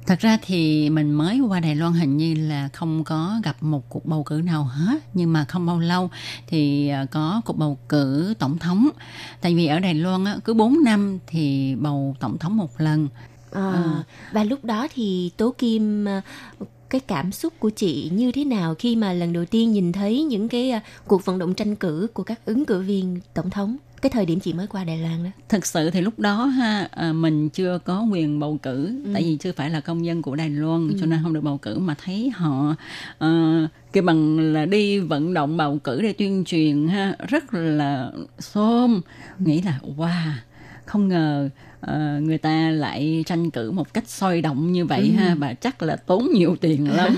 Thật ra thì mình mới qua Đài Loan hình như là không có gặp một cuộc bầu cử nào hết. Nhưng mà không bao lâu thì à, có cuộc bầu cử tổng thống. Tại vì ở Đài Loan á, cứ 4 năm thì bầu tổng thống một lần. À, À. Và lúc đó thì Tố Kim à, cái cảm xúc của chị như thế nào khi mà lần đầu tiên nhìn thấy những cái à, cuộc vận động tranh cử của các ứng cử viên tổng thống cái thời điểm chị mới qua Đài Loan đó. Thực sự thì lúc đó ha à, mình chưa có quyền bầu cử Ừ. tại vì chưa phải là công dân của Đài Loan Ừ. cho nên không được bầu cử mà thấy họ uh, cái bằng là đi vận động bầu cử để tuyên truyền ha rất là xôm nghĩ là wow không ngờ ờ, người ta lại tranh cử một cách sôi động như vậy Ừ. ha và chắc là tốn nhiều tiền lắm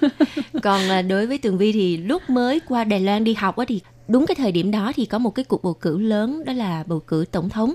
Còn à, đối với Tường Vi thì lúc mới qua Đài Loan đi học á thì đúng cái thời điểm đó thì có một cái cuộc bầu cử lớn đó là bầu cử tổng thống.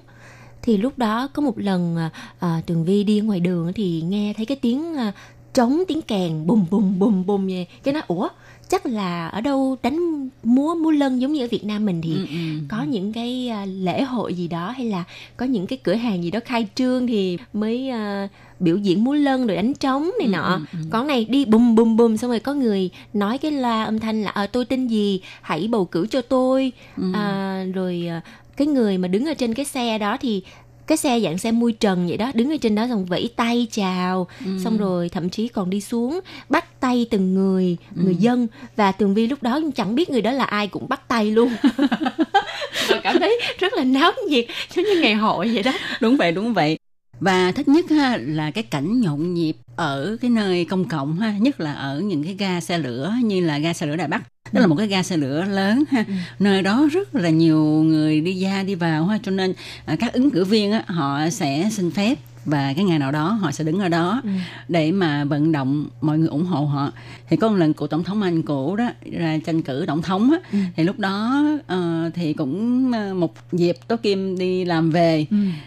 Thì lúc đó có một lần à, à, Tường Vi đi ngoài đường thì nghe thấy cái tiếng à, trống tiếng kèn bùm bùm bùm bùm vậy. Cái nói ủa chắc là ở đâu đánh múa múa lân giống như ở Việt Nam mình thì Ừ, ừ. có những cái à, lễ hội gì đó hay là có những cái cửa hàng gì đó khai trương thì mới à, biểu diễn múa lân rồi đánh trống này Ừ, nọ ừ, ừ. còn này đi bùm bùm bùm xong rồi có người nói cái loa âm thanh là ờ tôi tên gì hãy bầu cử cho tôi Ừ. à, rồi à, cái người mà đứng ở trên cái xe đó thì cái xe dạng xe mui trần vậy đó đứng ở trên đó xong vẫy tay chào Ừ. xong rồi thậm chí còn đi xuống bắt tay từng người Ừ. người dân và tường vi lúc đó chẳng biết người đó là ai cũng bắt tay luôn và cảm thấy rất là náo nhiệt giống như ngày hội vậy đó đúng vậy đúng vậy và thích nhất ha là cái cảnh nhộn nhịp ở cái nơi công cộng ha nhất là ở những cái ga xe lửa như là ga xe lửa Đài Bắc. Đó là một cái ga xe lửa lớn ha nơi đó rất là nhiều người đi ra đi vào ha cho nên à, các ứng cử viên á, họ sẽ xin phép và cái ngày nào đó họ sẽ đứng ở đó để mà vận động mọi người ủng hộ họ. Thì có một lần cụ tổng thống anh cũ đó ra tranh cử tổng thống á thì lúc đó ờ, thì cũng ờ, một dịp tố kim đi làm về.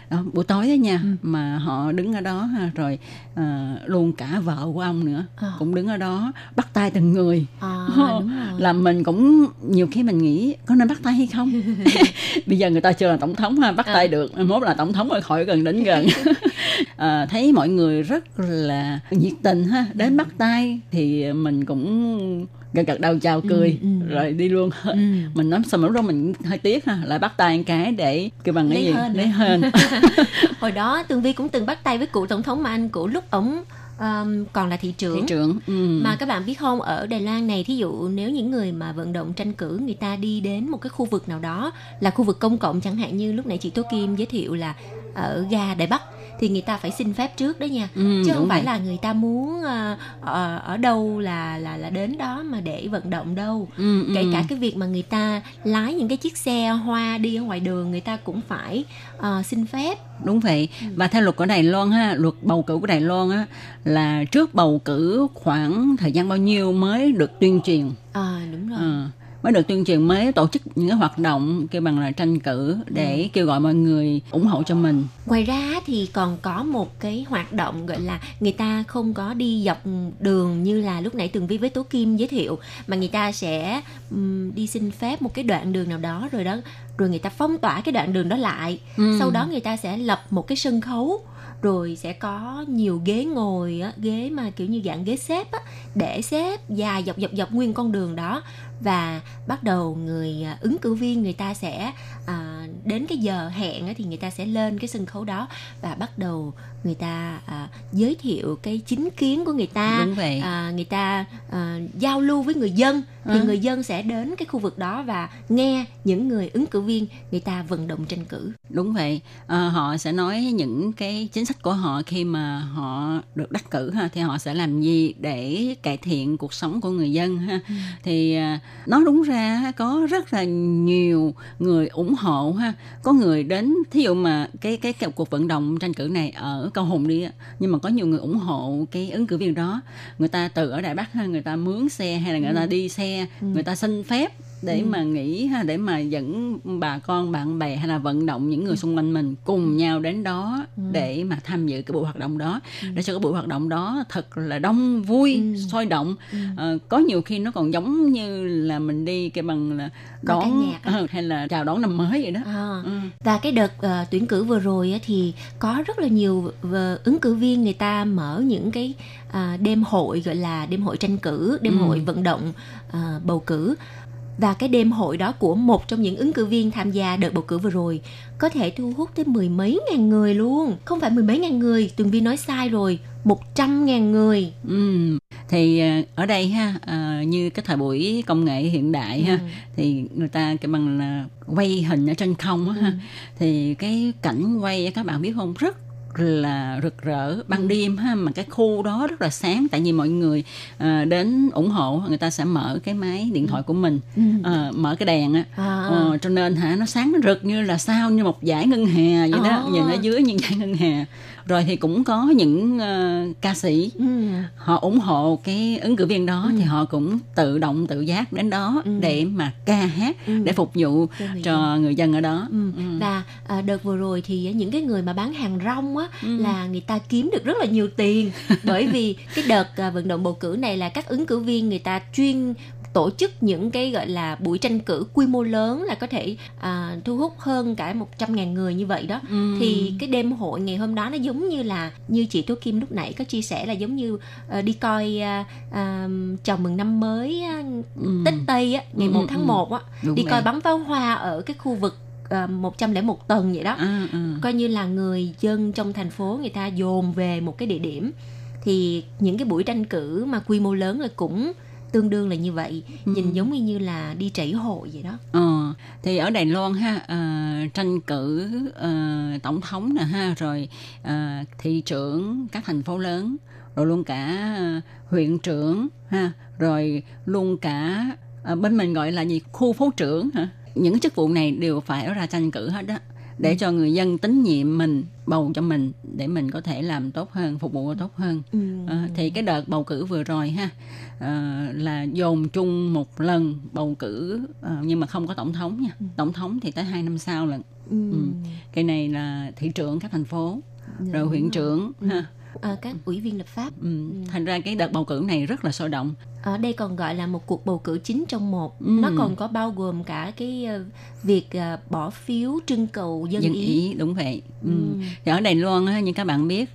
Đó, buổi tối đó nha mà họ đứng ở đó rồi ờ, luôn cả vợ của ông nữa À. cũng đứng ở đó bắt tay từng người. À, đúng rồi. là mình cũng nhiều khi mình nghĩ có nên bắt tay hay không? Bây giờ người ta chưa là tổng thống ha bắt À. tay được mốt là tổng thống rồi khỏi gần đến gần à, thấy mọi người rất là nhiệt tình ha. Đến bắt tay thì mình cũng gật gật đầu chào cười. Ừ, ừ. rồi đi luôn. Ừ. mình nói xong lúc đó mình hơi tiếc ha lại bắt tay một cái để cái bằng cái Lấy gì? hên lấy hên. Hồi đó tường vi cũng từng bắt tay với cụ tổng thống mà anh cụ lúc ổng um, còn là thị trưởng. Thị trưởng ừ. mà các bạn biết không ở Đài Loan này thí dụ nếu những người mà vận động tranh cử người ta đi đến một cái khu vực nào đó là khu vực công cộng chẳng hạn như lúc nãy chị Tố Kim giới thiệu là ở ga Đài Bắc thì người ta phải xin phép trước đó nha. Ừ, chứ không phải vậy. là người ta muốn ờ, ở, ở đâu là là là đến đó mà để vận động đâu. Ừ, kể ừ. cả cái việc mà người ta lái những cái chiếc xe hoa đi ở ngoài đường người ta cũng phải ờ, xin phép. Đúng vậy. Và theo luật của Đài Loan ha luật bầu cử của Đài Loan á là trước bầu cử khoảng thời gian bao nhiêu mới được tuyên truyền? À đúng rồi. Ờ, mới được tuyên truyền mới tổ chức những cái hoạt động kêu bằng là tranh cử để kêu gọi mọi người ủng hộ cho mình Ngoài ra thì còn có một cái hoạt động gọi là người ta không có đi dọc đường như là lúc nãy Tường Vi với Tố Kim giới thiệu mà người ta sẽ ừm, đi xin phép một cái đoạn đường nào đó rồi đó rồi người ta phong tỏa cái đoạn đường đó lại. Ừ. Sau đó người ta sẽ lập một cái sân khấu rồi sẽ có nhiều ghế ngồi á, ghế mà kiểu như dạng ghế xếp á để xếp dài dọc dọc dọc nguyên con đường đó. Và bắt đầu người à, ứng cử viên người ta sẽ à, đến cái giờ hẹn thì người ta sẽ lên cái sân khấu đó và bắt đầu người ta à, giới thiệu cái chính kiến của người ta. Đúng vậy. à, người ta à, giao lưu với người dân thì Ừ. người dân sẽ đến cái khu vực đó và nghe những người ứng cử viên người ta vận động tranh cử. Đúng vậy. Ờ, họ sẽ nói những cái chính sách của họ khi mà họ được đắc cử ha thì họ sẽ làm gì để cải thiện cuộc sống của người dân ha. Thì à, nói đúng ra có rất là nhiều người ủng hộ ha có người đến thí dụ mà cái cái, cái cuộc vận động tranh cử này ở cao hùng đi nhưng mà có nhiều người ủng hộ cái ứng cử viên đó người ta từ ở đài bắc ha người ta mướn xe hay là người ta ừ. đi xe ừ. người ta xin phép để ừ. mà nghĩ ha để mà dẫn bà con bạn bè hay là vận động những người ừ. xung quanh mình cùng ừ. nhau đến đó ừ. để mà tham dự cái buổi hoạt động đó ừ. để cho cái buổi hoạt động đó thật là đông vui ừ. sôi động ừ. à, có nhiều khi nó còn giống như là mình đi cái bằng là đón nhạc hay là chào đón năm mới vậy đó à. ừ. và cái đợt uh, tuyển cử vừa rồi á, thì có rất là nhiều uh, ứng cử viên người ta mở những cái uh, đêm hội gọi là đêm hội tranh cử đêm ừ. hội vận động uh, bầu cử và cái đêm hội đó của một trong những ứng cử viên tham gia đợt bầu cử vừa rồi có thể thu hút tới mười mấy ngàn người luôn không phải mười mấy ngàn người tường vi nói sai rồi một trăm ngàn người ừ. thì ờ, ở đây ha à, như cái thời buổi công nghệ hiện đại ha ừ. thì người ta cái bằng là quay hình ở trên không á ừ. ha thì cái cảnh quay các bạn biết không rất là rực rỡ ban đêm ha mà cái khu đó rất là sáng tại vì mọi người uh, đến ủng hộ người ta sẽ mở cái máy điện thoại của mình uh, mở cái đèn á à. uh, cho nên hả nó sáng nó rực như là sao như một dải ngân hà vậy đó à. nhìn ở dưới như dải ngân hà rồi thì cũng có những uh, ca sĩ ừ. họ ủng hộ cái ứng cử viên đó ừ. thì họ cũng tự động tự giác đến đó ừ. để mà ca hát ừ. để phục vụ cho người, cho dân. người dân ở đó ừ. Ừ. và à, đợt vừa rồi thì những cái người mà bán hàng rong á ừ. là người ta kiếm được rất là nhiều tiền bởi vì cái đợt à, vận động bầu cử này là các ứng cử viên người ta chuyên tổ chức những cái gọi là buổi tranh cử quy mô lớn là có thể à, thu hút hơn cả 100 ngàn người như vậy đó ừ. thì cái đêm hội ngày hôm đó nó giống như là như chị Tố Kim lúc nãy có chia sẻ là giống như uh, đi coi uh, uh, chào mừng năm mới uh, ừ. Tết Tây á, ngày ừ, 1 tháng ừ. 1 á, Đúng đi coi bắn pháo hoa ở cái khu vực uh, 101 tầng vậy đó à, à. coi như là người dân trong thành phố người ta dồn về một cái địa điểm thì những cái buổi tranh cử mà quy mô lớn là cũng tương đương là như vậy ừ. nhìn giống như như là đi trảy hội vậy đó ờ thì ở Đài Loan ha uh, tranh cử uh, tổng thống nè ha rồi uh, thị trưởng các thành phố lớn rồi luôn cả uh, huyện trưởng ha rồi luôn cả uh, bên mình gọi là gì khu phố trưởng hả những chức vụ này đều phải ra tranh cử hết đó để ừ. cho người dân tín nhiệm mình bầu cho mình để mình có thể làm tốt hơn phục vụ tốt hơn ừ. à, thì cái đợt bầu cử vừa rồi ha à, là dồn chung một lần bầu cử à, nhưng mà không có tổng thống nha ừ. tổng thống thì tới hai năm sau lần ừ. Ừ. cái này là thị trưởng các thành phố dạ, rồi huyện trưởng ừ. ha à, các ủy viên lập pháp ừ. Thành ra cái đợt bầu cử này rất là sôi động ở đây còn gọi là một cuộc bầu cử chính trong một ừ. nó còn có bao gồm cả cái uh, việc bỏ phiếu trưng cầu dân, dân ý. ý đúng vậy ừ. Ừ. thì ở Đài Loan như các bạn biết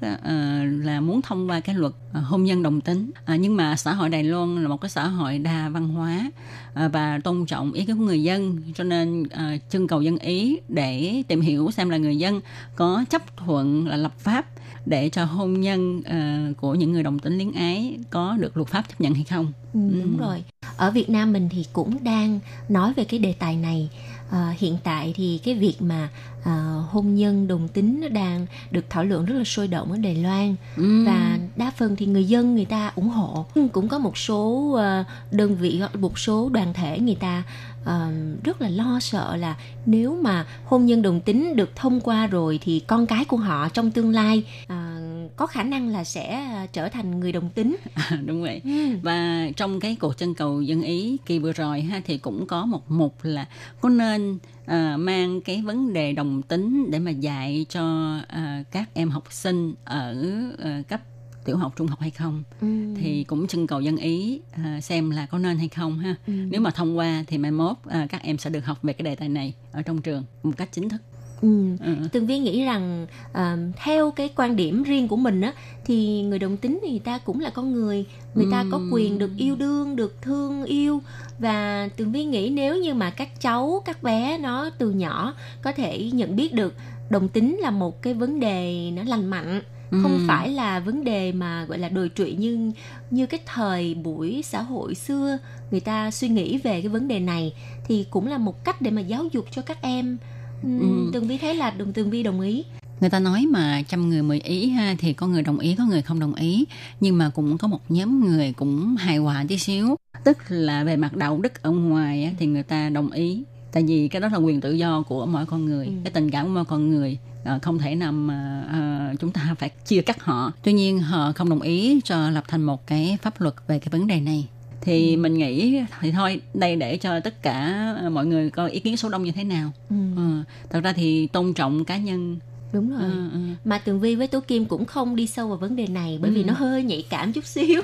là muốn thông qua cái luật hôn nhân đồng tính nhưng mà xã hội Đài Loan là một cái xã hội đa văn hóa và tôn trọng ý kiến của người dân cho nên trưng cầu dân ý để tìm hiểu xem là người dân có chấp thuận là lập pháp để cho hôn nhân uh, của những người đồng tính luyến ái có được luật pháp chấp nhận hay không? Ừ, đúng ừ. rồi. Ở Việt Nam mình thì cũng đang nói về cái đề tài này. À, hiện tại thì cái việc mà à, hôn nhân đồng tính nó đang được thảo luận rất là sôi động ở Đài Loan. Ừ. và đa phần thì người dân người ta ủng hộ. Cũng có một số uh, đơn vị một số đoàn thể người ta uh, rất là lo sợ là nếu mà hôn nhân đồng tính được thông qua rồi thì con cái của họ trong tương lai uh, có khả năng là sẽ trở thành người đồng tính à, đúng vậy ừ. và trong cái cuộc chân cầu dân ý kỳ vừa rồi ha thì cũng có một mục là có nên uh, mang cái vấn đề đồng tính để mà dạy cho uh, các em học sinh ở uh, cấp tiểu học trung học hay không ừ. thì cũng trưng cầu dân ý uh, xem là có nên hay không ha ừ. nếu mà thông qua thì mai mốt uh, các em sẽ được học về cái đề tài này ở trong trường một cách chính thức Ừ. ừ. Tường Vi nghĩ rằng uh, theo cái quan điểm riêng của mình á thì người đồng tính thì ta cũng là con người, người ừ. ta có quyền được yêu đương, được thương yêu và Tường Vi nghĩ nếu như mà các cháu, các bé nó từ nhỏ có thể nhận biết được đồng tính là một cái vấn đề nó lành mạnh không ừ. phải là vấn đề mà gọi là đồi trụy như như cái thời buổi xã hội xưa người ta suy nghĩ về cái vấn đề này. Thì cũng là một cách để mà giáo dục cho các em. Ừ. tường vi thấy là đồng tường vi đồng ý. Người ta nói mà trăm người mười ý ha thì có người đồng ý có người không đồng ý. Nhưng mà cũng có một nhóm người cũng hài hòa tí xíu. Tức là về mặt đạo đức ở ngoài thì người ta đồng ý tại vì cái đó là quyền tự do của mỗi con người ừ. cái tình cảm của mỗi con người à, không thể nào mà à, chúng ta phải chia cắt họ tuy nhiên họ không đồng ý cho lập thành một cái pháp luật về cái vấn đề này thì ừ. mình nghĩ thì thôi đây để cho tất cả mọi người có ý kiến số đông như thế nào ừ. ừ. thật ra thì tôn trọng cá nhân đúng rồi ừ, ừ. mà tường vi với tố kim cũng không đi sâu vào vấn đề này bởi ừ. vì nó hơi nhạy cảm chút xíu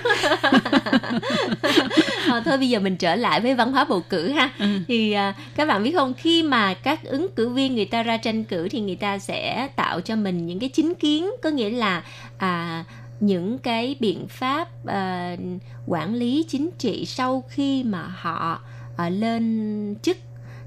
à, thôi bây giờ mình trở lại với văn hóa bầu cử ha ừ. thì à, các bạn biết không khi mà các ứng cử viên người ta ra tranh cử thì người ta sẽ tạo cho mình những cái chính kiến có nghĩa là à những cái biện pháp uh, quản lý chính trị sau khi mà họ uh, lên chức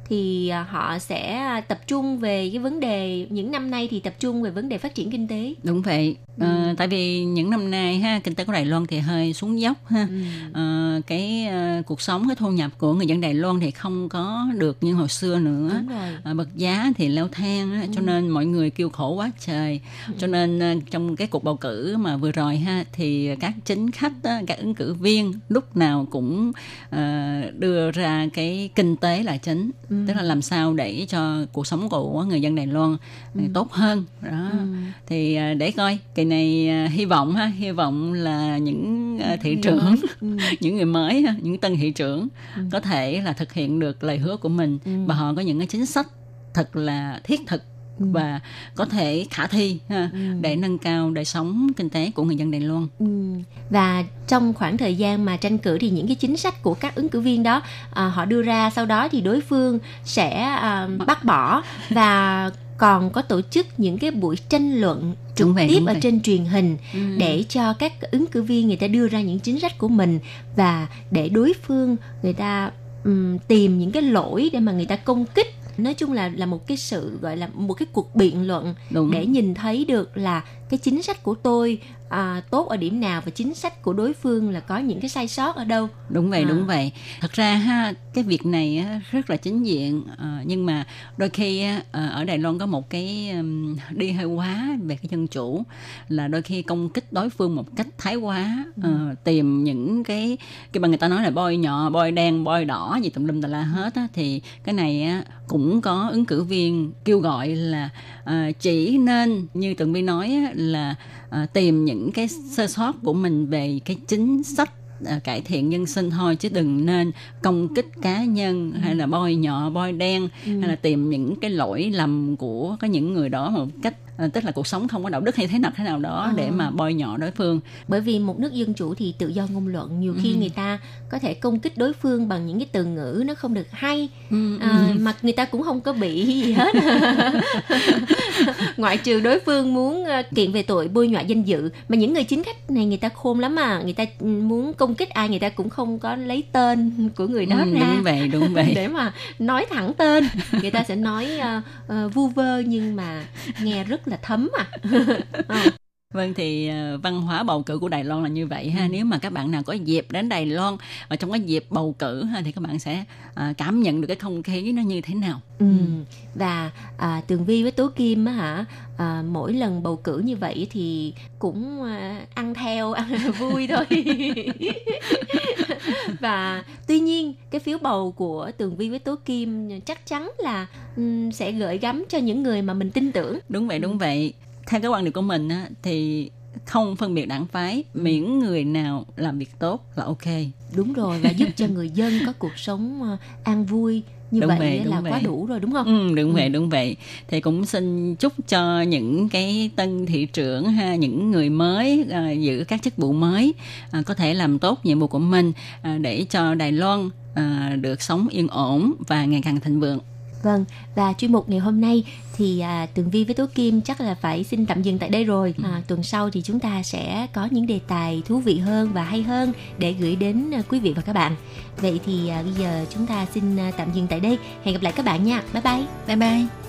thì à, họ sẽ tập trung về cái vấn đề, những năm nay thì tập trung về vấn đề phát triển kinh tế. Đúng vậy ừ. à, tại vì những năm nay ha kinh tế của Đài Loan thì hơi xuống dốc ha ừ. à, cái uh, cuộc sống cái thu nhập của người dân Đài Loan thì không có được như hồi xưa nữa. À, bậc giá thì leo thang ừ. cho nên mọi người kêu khổ quá trời ừ. cho nên uh, trong cái cuộc bầu cử mà vừa rồi ha thì các chính khách uh, các ứng cử viên lúc nào cũng uh, đưa ra cái kinh tế là chính ừ tức là làm sao để cho cuộc sống của người dân Đài Loan ừ. tốt hơn đó ừ. thì à, để coi kỳ này à, hy vọng ha hy vọng là những à, thị trưởng ừ. những người mới những tân thị trưởng ừ. có thể là thực hiện được lời hứa của mình ừ. và họ có những cái chính sách thật là thiết thực Ừ. và có thể khả thi ha, ừ. để nâng cao đời sống kinh tế của người dân Đài Loan. Ừ. Và trong khoảng thời gian mà tranh cử thì những cái chính sách của các ứng cử viên đó à, họ đưa ra sau đó thì đối phương sẽ à, bác bỏ và còn có tổ chức những cái buổi tranh luận trực vậy, tiếp ở vậy. trên truyền hình ừ. để cho các ứng cử viên người ta đưa ra những chính sách của mình và để đối phương người ta um, tìm những cái lỗi để mà người ta công kích nói chung là là một cái sự gọi là một cái cuộc biện luận Đúng. để nhìn thấy được là cái chính sách của tôi à, tốt ở điểm nào và chính sách của đối phương là có những cái sai sót ở đâu đúng vậy à. đúng vậy thật ra ha cái việc này rất là chính diện à, nhưng mà đôi khi à, ở Đài Loan có một cái đi hơi quá về cái dân chủ là đôi khi công kích đối phương một cách thái quá ừ. à, tìm những cái cái mà người ta nói là bôi nhỏ bôi đen bôi đỏ gì tùm lum tà la hết á, thì cái này á, cũng có ứng cử viên kêu gọi là à, chỉ nên như tường vi nói á, là à, tìm những cái sơ sót của mình về cái chính sách à, cải thiện nhân sinh thôi chứ đừng nên công kích cá nhân hay là bôi nhọ bôi đen ừ. hay là tìm những cái lỗi lầm của có những người đó một cách tức là cuộc sống không có đạo đức hay thế nào thế nào đó à. để mà bôi nhọ đối phương bởi vì một nước dân chủ thì tự do ngôn luận nhiều khi ừ. người ta có thể công kích đối phương bằng những cái từ ngữ nó không được hay ừ. à, ừ. mà người ta cũng không có bị gì hết ngoại trừ đối phương muốn ờ, kiện về tội bôi nhọ danh dự mà những người chính khách này người ta khôn lắm mà người ta muốn công kích ai người ta cũng không có lấy tên của người đó ừ, ra đúng vậy đúng vậy để mà nói thẳng tên người ta sẽ nói uh, uh, vu vơ nhưng mà nghe rất là thấm à. Ờ. Vâng thì uh, văn hóa bầu cử của Đài Loan là như vậy ha. Ừ. Nếu mà các bạn nào có dịp đến Đài Loan và trong cái dịp bầu cử ha thì các bạn sẽ uh, cảm nhận được cái không khí nó như thế nào. Ừ. Và uh, Tường Vi với Tố Kim á hả, uh, mỗi lần bầu cử như vậy thì cũng uh, ăn theo ăn vui thôi. và tuy nhiên cái phiếu bầu của Tường Vi với Tố Kim chắc chắn là um, sẽ gửi gắm cho những người mà mình tin tưởng. Đúng vậy, đúng vậy theo cái quan điểm của mình á, thì không phân biệt đảng phái miễn người nào làm việc tốt là ok đúng rồi và giúp cho người dân có cuộc sống ờ, an vui như đúng vậy, vậy là vậy. quá đủ rồi đúng không? Ừ, đúng ừ. vậy đúng vậy. Thì cũng xin chúc cho những cái tân thị trưởng ha, những người mới à, giữ các chức vụ mới à, có thể làm tốt nhiệm vụ của mình à, để cho Đài Loan à, được sống yên ổn và ngày càng thịnh vượng. Vâng, và chuyên mục ngày hôm nay thì à, Tường Vi với Tố Kim chắc là phải xin tạm dừng tại đây rồi. À, tuần sau thì chúng ta sẽ có những đề tài thú vị hơn và hay hơn để gửi đến à, quý vị và các bạn. Vậy thì à, bây giờ chúng ta xin à, tạm dừng tại đây. Hẹn gặp lại các bạn nha. Bye bye. Bye bye.